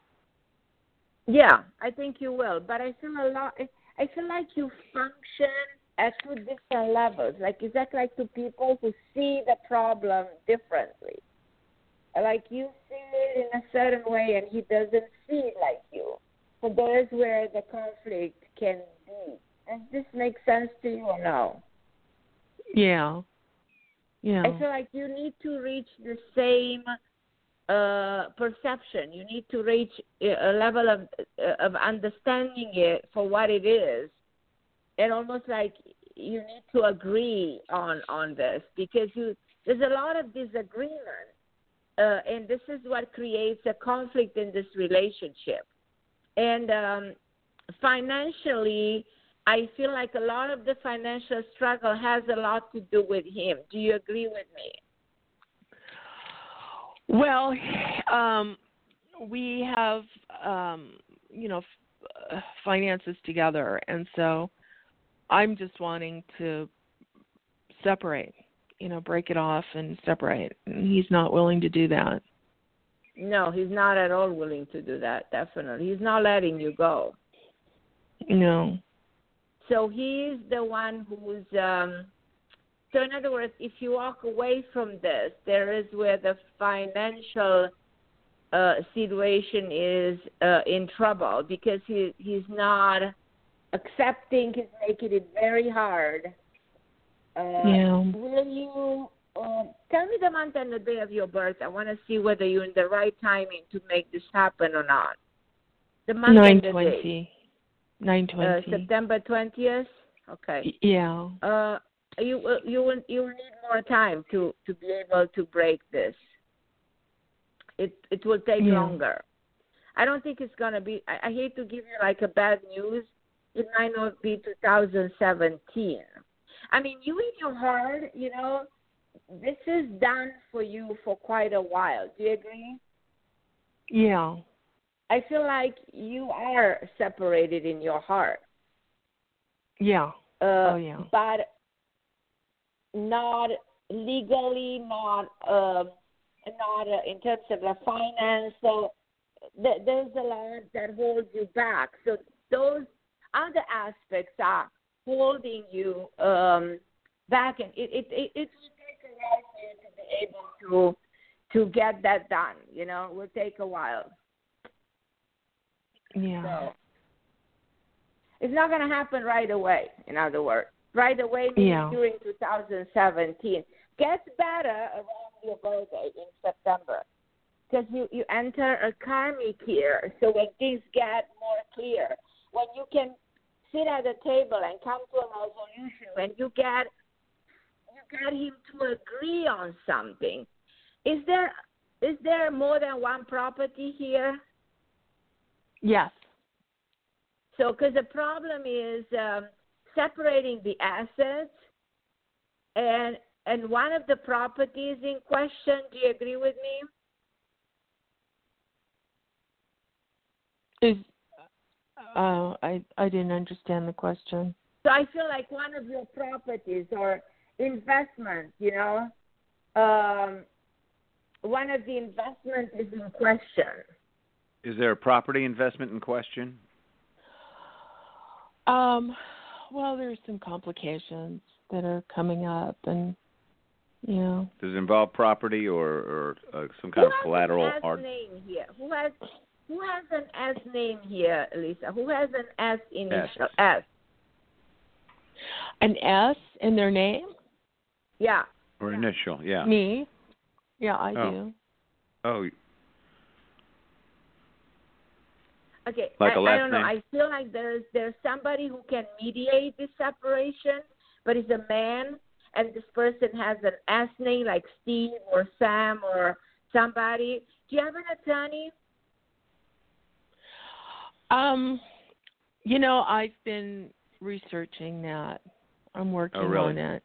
Yeah, I think you will. But I feel a lot. I feel like you function at two different levels. Like exactly like two people who see the problem differently. Like you see it in a certain way, and he doesn't see it like you. So there's where the conflict can be. Does this make sense to you or no? yeah yeah I feel like you need to reach the same uh, perception. You need to reach a level of uh, of understanding it for what it is, and almost like you need to agree on on this because you there's a lot of disagreement, uh, and this is what creates a conflict in this relationship. And um, financially, I feel like a lot of the financial struggle has a lot to do with him. Do you agree with me? Well, um, we have, um, you know, f- finances together, and so I'm just wanting to separate, you know, break it off and separate. And he's not willing to do that. No, he's not at all willing to do that. Definitely, he's not letting you go. No. So he's the one who's. Um, so in other words, if you walk away from this, there is where the financial uh, situation is uh, in trouble because he he's not accepting. He's making it very hard. Uh, Yeah. Will you uh, tell me the month and the day of your birth? I want to see whether you're in the right timing to make this happen or not. The month Nine and the day. twenty. Nine Uh. September twentieth. Okay. yeah. Uh, you will you will you will need more time to to be able to break this. It it will take Yeah. longer. I don't think it's gonna be. I, I hate to give you like a bad news. It might not be 2017. I mean, you in your heart, you know, this is done for you for quite a while. Do you agree? Yeah. I feel like you are separated in your heart. Yeah. Uh, Oh, yeah. But not legally, not um, not uh, in terms of the finance. So th- there's a lot that holds you back. So those other aspects are holding you um, back, and it it it, it will take a while for you to be able to to get that done. You know, it will take a while. Yeah. So it's not going to happen right away. In other words, right away means Yeah. during 2017. Gets better around your birthday in September. Because you, you enter a karmic year. So when things get more clear, when you can sit at a table and come to a resolution, when you get got him to agree on something. Is there is there more than one property here? Yes. So, because the problem is um, separating the assets, and and one of the properties in question. Do you agree with me? Is uh, I I didn't understand the question. So I feel like one of your properties or investments, you know, um, one of the investments is in question. Is there a property investment in question? Um, well, there's some complications that are coming up, and you know. Does it involve property or or uh, some kind Who of collateral? Has an S name here. Who has who has an S name here, Lisa? Who has an S initial S? An S in their name? Yeah. Or initial, yeah. Me? Yeah, I Oh. do. Oh, Okay. Like I, a last I don't know. I feel like there's there's somebody who can mediate this separation, but it's a man, and this person has an S name like Steve or Sam or somebody. Do you have an attorney? Um, you know, I've been researching that. I'm working Oh, really? on it.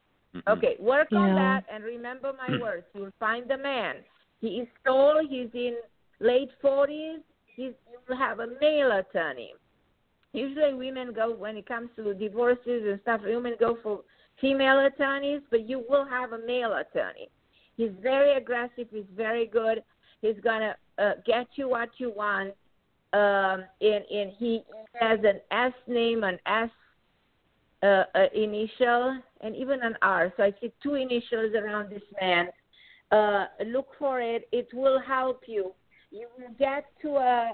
Okay, work on that and remember my words. You'll find the man. He is tall. He's in late forties. He's you will have a male attorney. Usually, women go when it comes to divorces and stuff. Women go for female attorneys, but you will have a male attorney. He's very aggressive. He's very good. He's gonna uh, get you what you want. Um, and and he has an S name, an S uh, uh, initial, and even an R. So I see two initials around this man. Uh, look for it. It will help you. You will get to a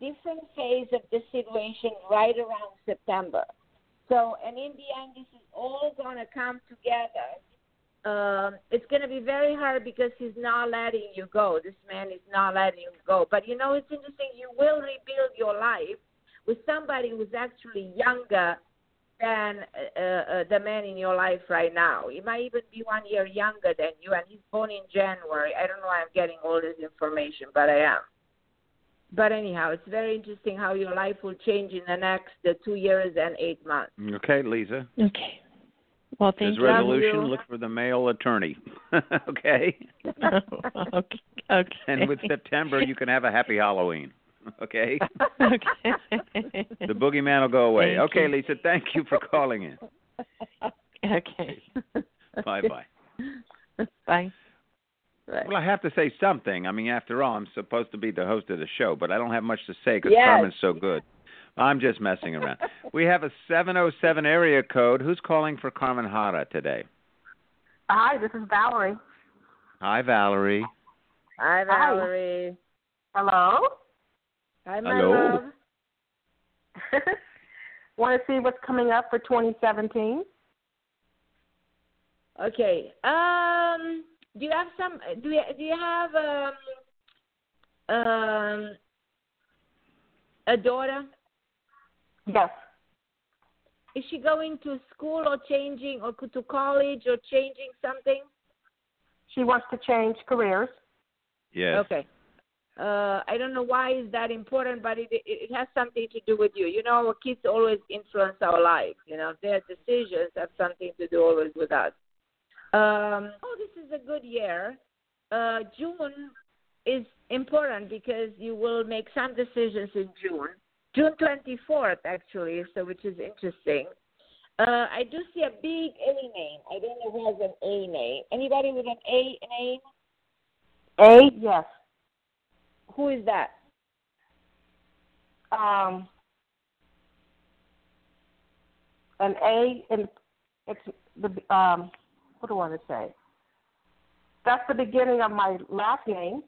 different phase of the situation right around September. So, and in the end, this is all going to come together. Um, it's going to be very hard because he's not letting you go. This man is not letting you go. But you know, it's interesting. You will rebuild your life with somebody who's actually younger than uh, uh, the man in your life right now. He might even be one year younger than you, and he's born in January. I don't know why I'm getting all this information, but I am. But anyhow, it's very interesting how your life will change in the next uh, two years and eight months. Okay, Lisa. Okay. Well, thank There's you. resolution. Look for the male attorney. okay. okay. Okay. And with September, you can have a happy Halloween. Okay. okay. The boogeyman will go away. Thank okay, you. Lisa. Thank you for calling in. Okay. Bye bye. Bye. Well, I have to say something. I mean, after all, I'm supposed to be the host of the show, but I don't have much to say because Yes. Carmen's so good. I'm just messing around. we have a 707 area code. Who's calling for Carmen Harra today? Hi, this is Valerie. Hi, Valerie. Hi, Hi. Valerie. Hello. Hi, my Hello. love. Want to see what's coming up for 2017? Okay. Um, do you have some? Do you do you have um um a daughter? Yes. Is she going to school or changing or to college or changing something? She wants to change careers. Yes. Okay. Uh, I don't know why is that important, but it, it has something to do with you. You know, our kids always influence our lives. You know, their decisions have something to do always with us. Um, oh, this is a good year. Uh, June is important because you will make some decisions in June. June 24th, actually, so which is interesting. Uh, I do see a big A name. I don't know who has an A name. Anybody with an A name? A? Yes. Who is that? Um, an A, and it's the um, what do I want to say? That's the beginning of my last name.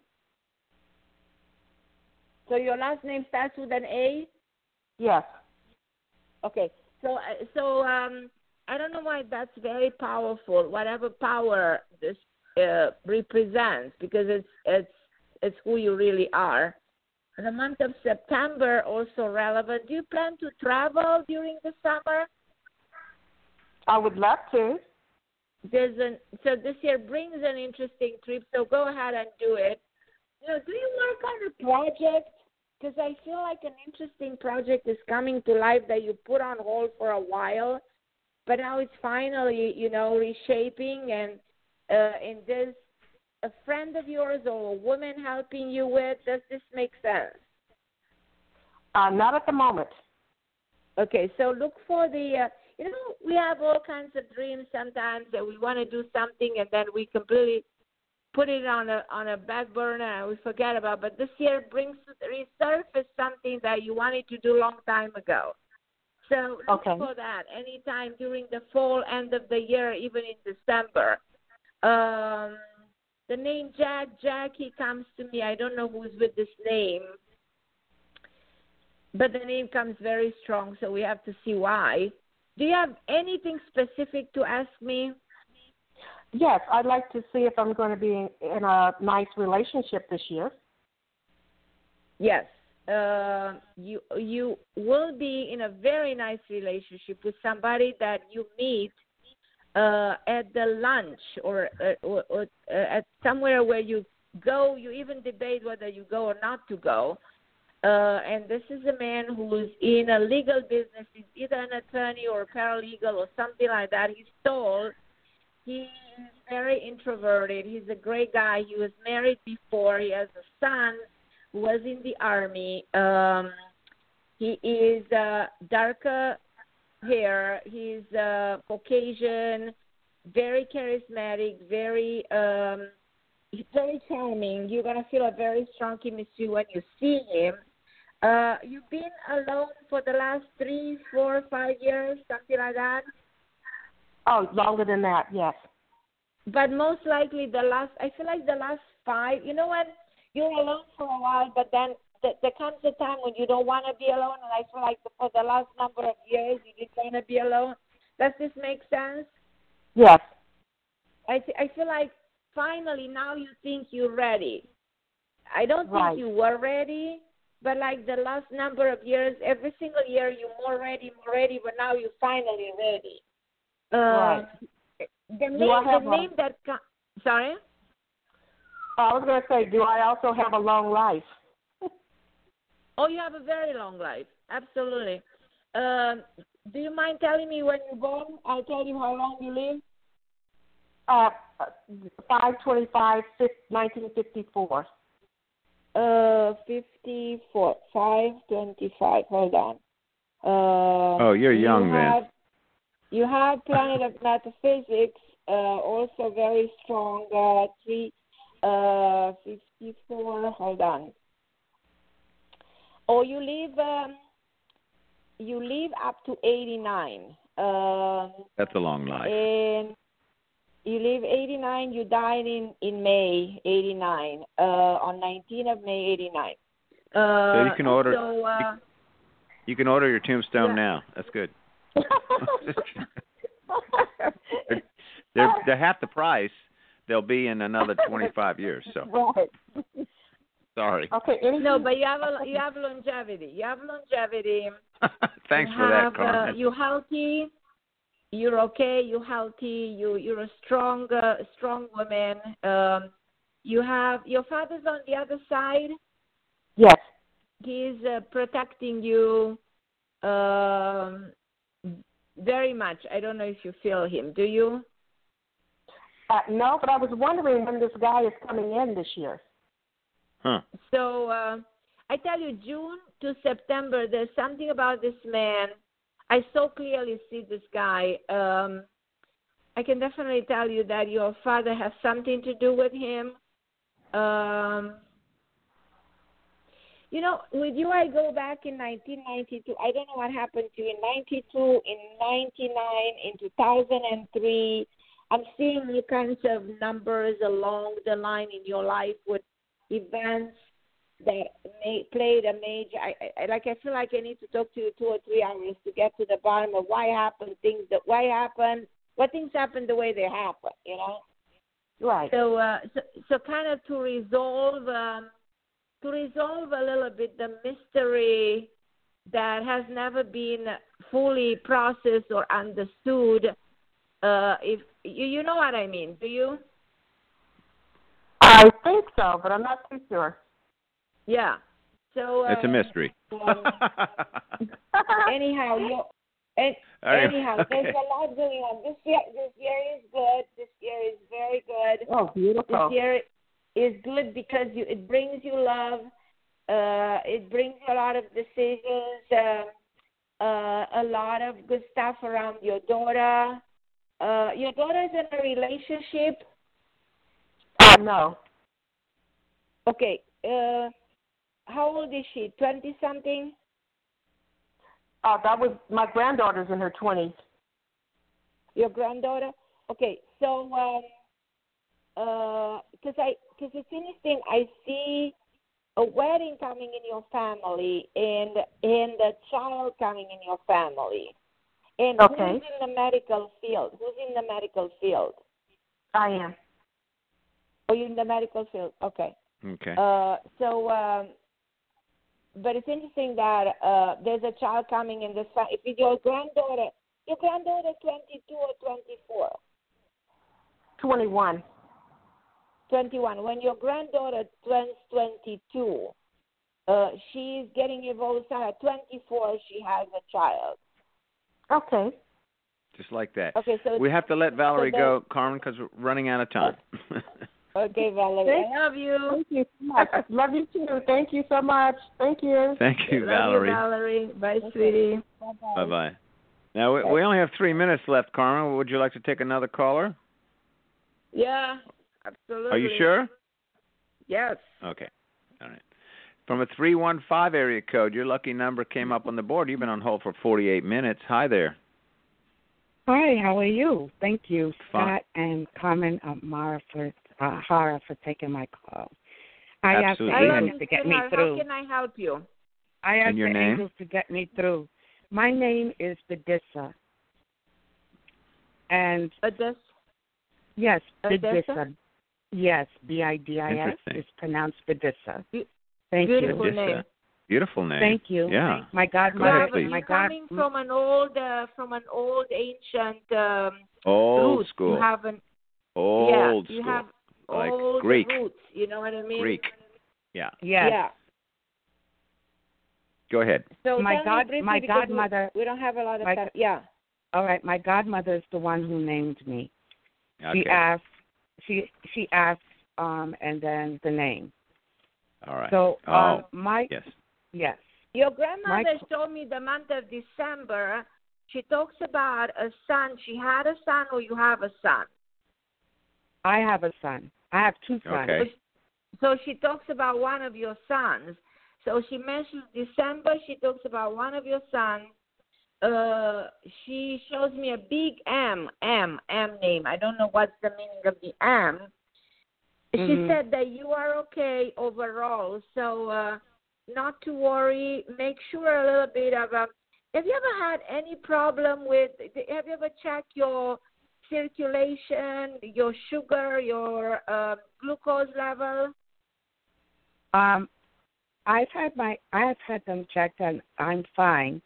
So your last name starts with an A? Yes. Okay. So uh, so um I don't know why that's very powerful. Whatever power this uh, represents because it's it's it's who you really are. The month of September also relevant. Do you plan to travel during the summer? I would love to. There's an so this year brings an interesting trip. So go ahead and do it. You know, do you work on a project? Because I feel like an interesting project is coming to life that you put on hold for a while, but now it's finally you know reshaping and uh, and this a friend of yours or a woman helping you with? Does this make sense? Uh, not at the moment. Okay, so look for the. Uh, you know, we have all kinds of dreams sometimes that we want to do something and then we completely put it on a on a back burner and we forget about. But this year brings resurface something that you wanted to do a long time ago. So look okay. for that anytime during the fall, end of the year, even in December. Um, the name Jack Jackie comes to me. I don't know who's with this name, but the name comes very strong, so we have to see why. Do you have anything specific to ask me? Yes, I'd like to see if I'm going to be in, in a nice relationship this year. Yes, uh, you you will be in a very nice relationship with somebody that you meet uh, at the lunch or, uh, or, or uh, at somewhere where you go. You even debate whether you go or not to go. Uh, and this is a man who's in a legal business. He's either an attorney or a paralegal or something like that. He's tall. He's very introverted. He's a great guy. He was married before. He has a son who was in the army. Um, he is uh, darker hair. He's uh, Caucasian, very charismatic, very um, very charming. You're gonna feel a very strong chemistry when you see him. Uh, you've been alone for the last three, four, five years, something like that. Oh, longer than that, yes. But most likely the last, I feel like the last five. You know when you're alone for a while, but then th- there comes a time when you don't want to be alone, and I feel like for the last number of years you didn't want to be alone. Does this make sense? Yes. I th- I feel like finally now you think you're ready. I don't think you were ready, but like the last number of years, every single year you're more ready, more ready, but now you're finally ready. Uh, Right. The name, Do I have the a- that sorry. I was going to say, do I also have a long life? Oh, you have a very long life. Absolutely. Um, do you mind telling me when you're born? I'll tell you how long you live. Uh, 525, 1954. Uh, 54, 525. Hold on. Uh, Oh, you're you young then. have, You have Planet of Metaphysics, uh, also very strong. Uh, three, uh, 54. Hold on. Oh, you live. Um, you live up to 89. Um, That's a long life. and you live 89 you died in in may 89 uh on 19 of may 89 uh So you can order- so uh You can order your tombstone Yeah. now. That's good. They're, they're they're half the price. They'll be in another 25 years. So right. Sorry. Okay. Anything, no but you have a you have longevity you have longevity Thanks you for have, that, Carmen. uh, you're healthy you're okay you're healthy you you're a strong uh, strong woman um you have your father's on the other side yes. he's uh, protecting you um very much i don't know if you feel him do you Uh, no, but I was wondering when this guy is coming in this year. Huh. so uh i tell you june to september there's something about this man i so clearly see this guy um i can definitely tell you that your father has something to do with him um you know, with you, I go back in 1992. I don't know what happened to you in 92, in 99, in 2003. I'm seeing all kinds of numbers along the line in your life with events that may, played a major. I, I like. I feel like I need to talk to you two or three hours to get to the bottom of why happened things that why happened, what things happened the way they happened. You know. Right. So, uh, so, so kind of to resolve, um, to resolve a little bit the mystery that has never been fully processed or understood. Uh, if you, you know what I mean, do you? I think so, but I'm not too sure. Yeah. So uh, it's a mystery. um, anyhow, you and All right, anyhow, okay. there's a lot going on. This year, this year is good. This year is very good. Oh, beautiful. This year is good because you it brings you love. Uh, it brings a lot of decisions. Uh, uh, a lot of good stuff around your daughter. Uh, your daughter is in a relationship. Uh, no. Okay. Uh, how old is she? Twenty something. Uh, that was my granddaughter's in her 20s. Your granddaughter? Okay, so because I because it's interesting, I see a wedding coming in your family and and a child coming in your family. And Okay. who's in the medical field? Who's in the medical field? I am. Oh, you're in the medical field. Okay. okay. Uh, so, um, but it's interesting that uh, there's a child coming in the fa- if it's your granddaughter, your granddaughter 22 or 24. 21. 21. When your granddaughter turns 22, uh, she's getting involved. At 24, she has a child. Okay. Just like that. Okay, so We have to let Valerie so go, Carmen, because we're running out of time. okay, Valerie, Thank- I love you. Thank you so much. Love you too. Thank you so much. Thank you. Thank you, love Valerie. you, Valerie. Bye, sweetie. Bye bye. Now we, we only have three minutes left, Carmen. Would you like to take another caller? Yeah, absolutely. Are you sure? Yes. Okay. All right. From a 315 area code, your lucky number came up on the board. You've been on hold for 48 minutes. Hi there. Hi, how are you? Thank you, Fine. Scott and Carmen Amara for uh, Harra for taking my call. I asked the Absolutely. I love angels you, to get me through. How can I help you? I asked And your the name? angels to get me through. My name is Bedissa. And Address? yes, Bedissa? Bedissa. Yes, B I D I S Interesting. is pronounced Bedissa. Thank beautiful you. Just, name. Beautiful name. Thank you. Yeah. My Go godmother, ahead, please. my You're god, coming from an old, uh, from an old ancient um, Old roots. school. You have an Old yeah, school. you have Like old Greek. roots. You know what I mean? Greek. Yeah. yes. Yeah. Go ahead. So My god- my because we- godmother- We, don't have a lot of my time. Yeah. All right, my godmother is the one who named me. Okay. She asked she she asked um and then the name. All right. So oh, um my yes. yes. Your grandmother My- told me the month of December. She talks about a son. She had a son, or you have a son. I have a son. I have two sons. Okay. So she talks about one of your sons. So she mentions December. She talks about one of your sons. Uh, she shows me a big M, M, M name. I don't know what's the meaning of the M. She Mhm. said that you are okay overall. So uh, not to worry. Make sure a little bit of a. Have you ever had any problem with? Have you ever checked your circulation, your sugar, your uh, glucose level? Um I've had my I've had them checked and I'm fine.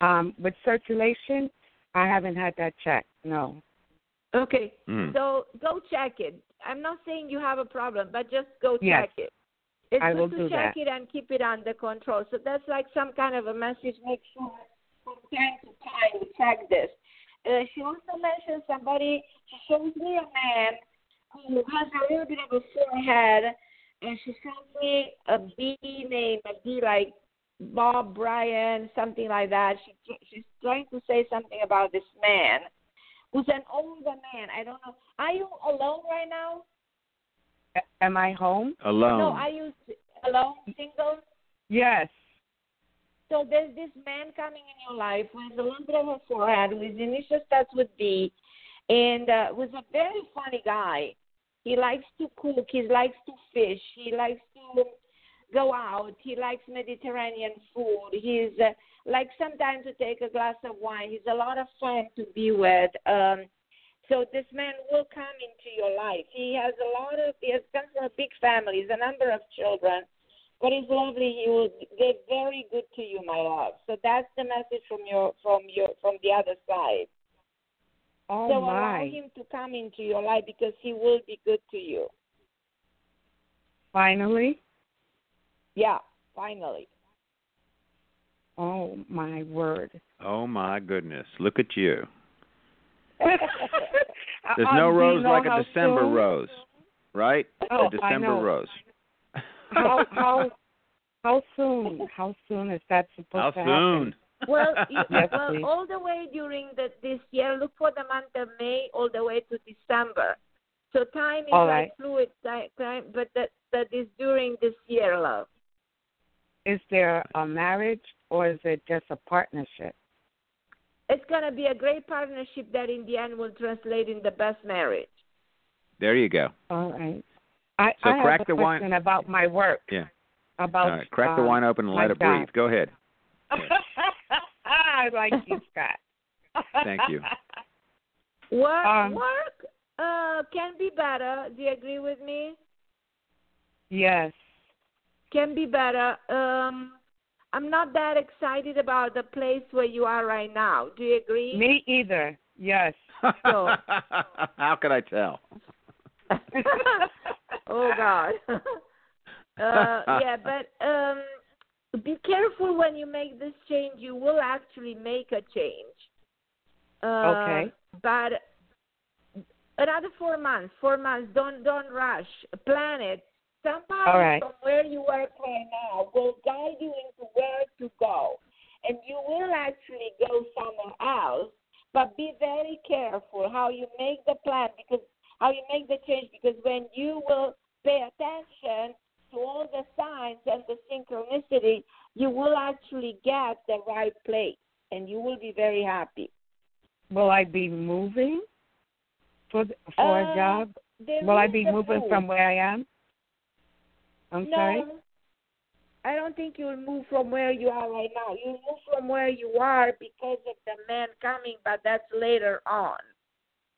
Um with circulation, I haven't had that checked. No. Okay, Mm. so go check it. I'm not saying you have a problem, but just go Yes. check it. It's I good will to do check that. it and keep it under control. So that's like some kind of a message. Make sure from time to time you check this. Uh, she also mentioned somebody. She shows me a man who has a little bit of a forehead, and she shows me a B name, a B like Bob Bryan, something like that. She she's trying to say something about this man who's an older man. I don't know. Are you alone right now? Am I home? Alone. No, are you alone, single? Yes. So there's this man coming in your life with a bit of a forehead, whose initial starts with B, and uh, was a very funny guy. He likes to cook. He likes to fish. He likes to go out. He likes Mediterranean food. He's uh, like sometimes to take a glass of wine. He's a lot of fun to be with. Um, So this man will come into your life. He has a lot of he has come from a big family, he's a number of children. But he's lovely. He will get very good to you, my love. So that's the message from your from your from the other side. Oh so my. allow him to come into your life because he will be good to you. Finally. Yeah, finally. Oh my word. Oh my goodness! Look at you. There's There's no uh-uh, rose like a December rose, right? Oh, a I December know. rose. How how how soon? How soon is that supposed How to soon? Well, you, Yes, well, please. all the way during the, this year, look for the month of May all the way to December. So time is All like right. fluid time, time, but that that is during this year, love. Is there a marriage or is it just a partnership? It's gonna be a great partnership that in the end will translate in the best marriage. There you go. All right. I, So I crack have a the wine- question about my work. Yeah. About All right. Crack the um, wine open and let it breathe. Go ahead. I like you, Scott. Thank you. Work Um, work uh can be better. Do you agree with me? Yes. Can be better. Um I'm not that excited about the place where you are right now. Do you agree? Me either. Yes. So- How could I tell? Oh God. uh, yeah, but um, be careful when you make this change. You will actually make a change. Uh, Okay. But another four months. Four months. Don't don't rush. Plan it. Somebody right. from where you work right now will guide you into where to go, and you will actually go somewhere else. But be very careful how you make the plan because how you make the change because when you will pay attention to all the signs and the synchronicity, you will actually get the right place and you will be very happy. Will I be moving for the, for Uh, a job? Will I be moving move. from where I am? I'm no, sorry. I don't think you'll move from where you are right now. You'll move from where you are because of the man coming, but that's later on.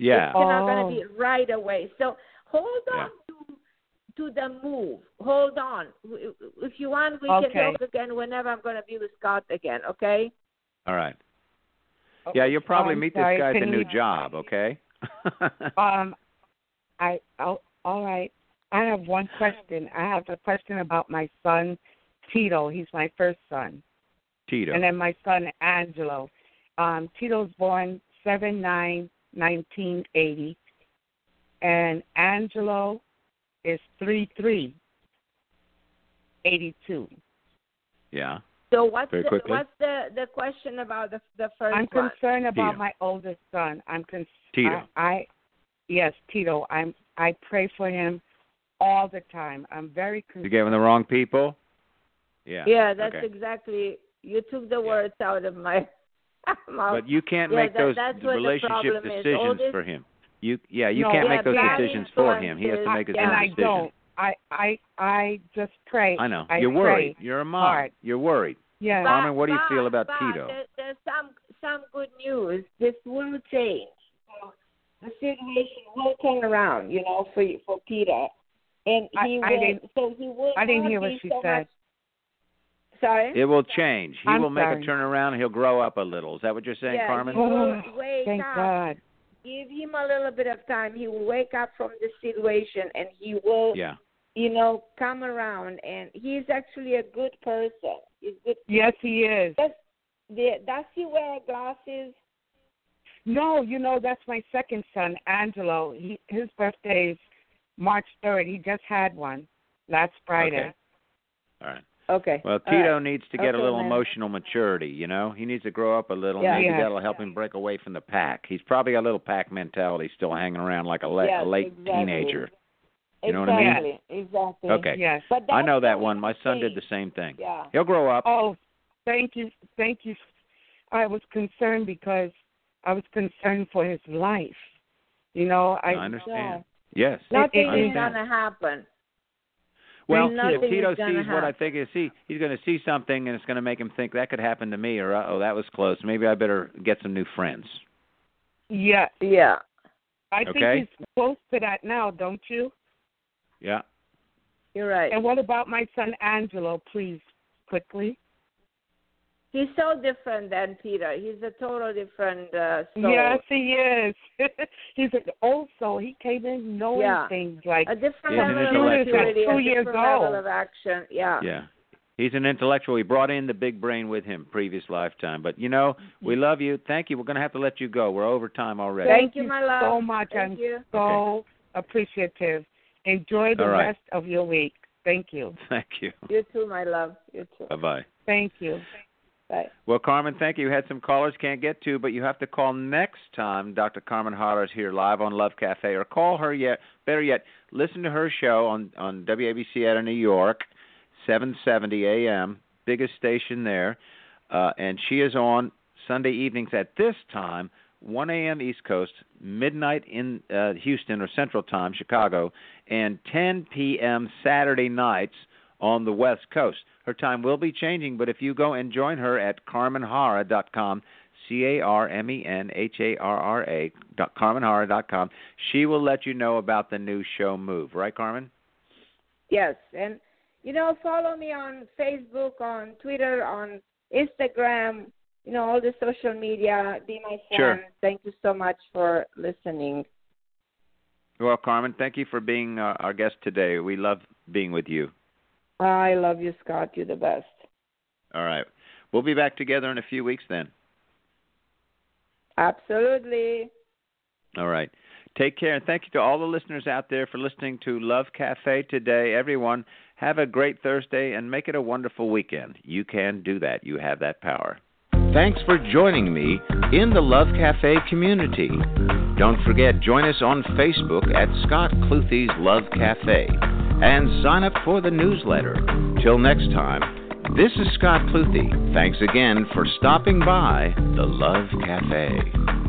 Yeah. It's not going Oh. to be right away. So hold Yeah. on to to the move. Hold on. If you want, we can Okay. talk again whenever I'm going to be with Scott again. Okay? All right. Yeah, you'll probably I'm meet sorry, this guy at the new job, okay? Um, I oh, all right. I have one question. I have a question about my son Tito. He's my first son, Tito. and then my son Angelo. Um, Tito's born seven nine nineteen eighty, and Angelo is three three eighty two. yeah. So what's Very the, quickly. what's the the question about the the 1st I'm one? concerned about Tito. my oldest son. I'm concerned. Tito. I, I yes, Tito. I'm I pray for him all the time. I'm very concerned. You gave him the wrong people? Yeah. Yeah, that's okay. exactly. You took the words out of my mouth. But you can't Yeah, make that- those that's the relationship decisions for him. You yeah, you No, can't yeah, make those decisions for him. He has to make his and own I decision. don't. I I I just pray. I know. I You're pray worried. You're a mom. hard. You're worried. Yeah. But- Carmen, what do you feel about but Tito? There, there's some some good news. This will change. So the situation will turn around, you know, for for Peter, and he I will. didn't- so he will. I didn't hear what be she so said. Much, sorry. It will change. He I'm will make sorry. a turnaround. He'll grow up a little. Is that what you're saying, yeah, Carmen? He Oh, Thank up. God. Give him a little bit of time. He will wake up from the situation, and he will, Yeah. you know, come around. And he's actually a good person. He's good. Yes, he is. Does, the, does he wear glasses? No, you know that's my second son, Angelo. He his birthday is March third. He just had one last Friday. Okay. All right. Okay. Well, Tito right. needs to get Okay, a little ma'am. emotional maturity, you know? He needs to grow up a little. Yeah. Maybe Yeah. that'll help him break away from the pack. He's probably got a little pack mentality still hanging around like a, la- Yes, a late exactly. teenager. You know what I mean? exactly. Exactly. Okay. Yes. But I know that one. My son did the same thing. Yeah. He'll grow up. Oh, thank you, thank you. I was concerned because I was concerned for his life. You know, I, I understand. Yes. Nothing it- is it- gonna happen. Well, nothing if Tito is gonna sees what I think is see, he's going to see something, and it's going to make him think that could happen to me, or oh, that was close. Maybe I better get some new friends. yeah, Yeah. I Okay. think he's close to that now, don't you? Yeah. You're right. And what about my son Angelo, please, quickly? He's so different than Peter. He's a total different uh, soul. Yes, he is. he's an old soul. He came in knowing Yeah. things like a different level of intellectual. maturity, Two years different level of action. Yeah. Yeah. He's an intellectual. He brought in the big brain with him previous lifetime. But you know, we love you. Thank you. We're going to have to let you go. We're over time already. Thank you, my love. so much. Thank I'm you. so appreciative. Enjoy the All right. rest of your week. Thank you. Thank you. You too, my love. You too. Bye bye. Thank you. Well, Carmen, thank you. Had some callers can't get to, but you have to call next time. Dr. Carmen Harra is here live on Love Cafe, or call her yet. Better yet, listen to her show on on WABC out of New York, 770 a.m. Biggest station there, uh, and she is on Sunday evenings at this time, 1 a.m. East Coast, midnight in uh, Houston or Central Time, Chicago, and 10 p.m. Saturday nights on the West Coast. Her time will be changing, but if you go and join her at carmenharra.com, C A R M E N H A R R A, dot- carmenharra.com, she will let you know about the new show Move. Right, Carmen? Yes, and you know, follow me on Facebook, on Twitter, on Instagram. You know, all the social media. Be my friend. Sure. Thank you so much for listening. Well, Carmen, thank you for being uh, our guest today. We love being with you. I love you, Scott. You're the best. All right. We'll be back together in a few weeks then. Absolutely. All right. Take care. And thank you to all the listeners out there for listening to Love Cafe today. Everyone, have a great Thursday and make it a wonderful weekend. You can do that. You have that power. Thanks for joining me in the Love Cafe community. Don't forget, join us on Facebook at Scott Cluthe's Love Cafe and sign up for the newsletter. Till next time, this is Scott Cluthe. Thanks again for stopping by the Love Cafe.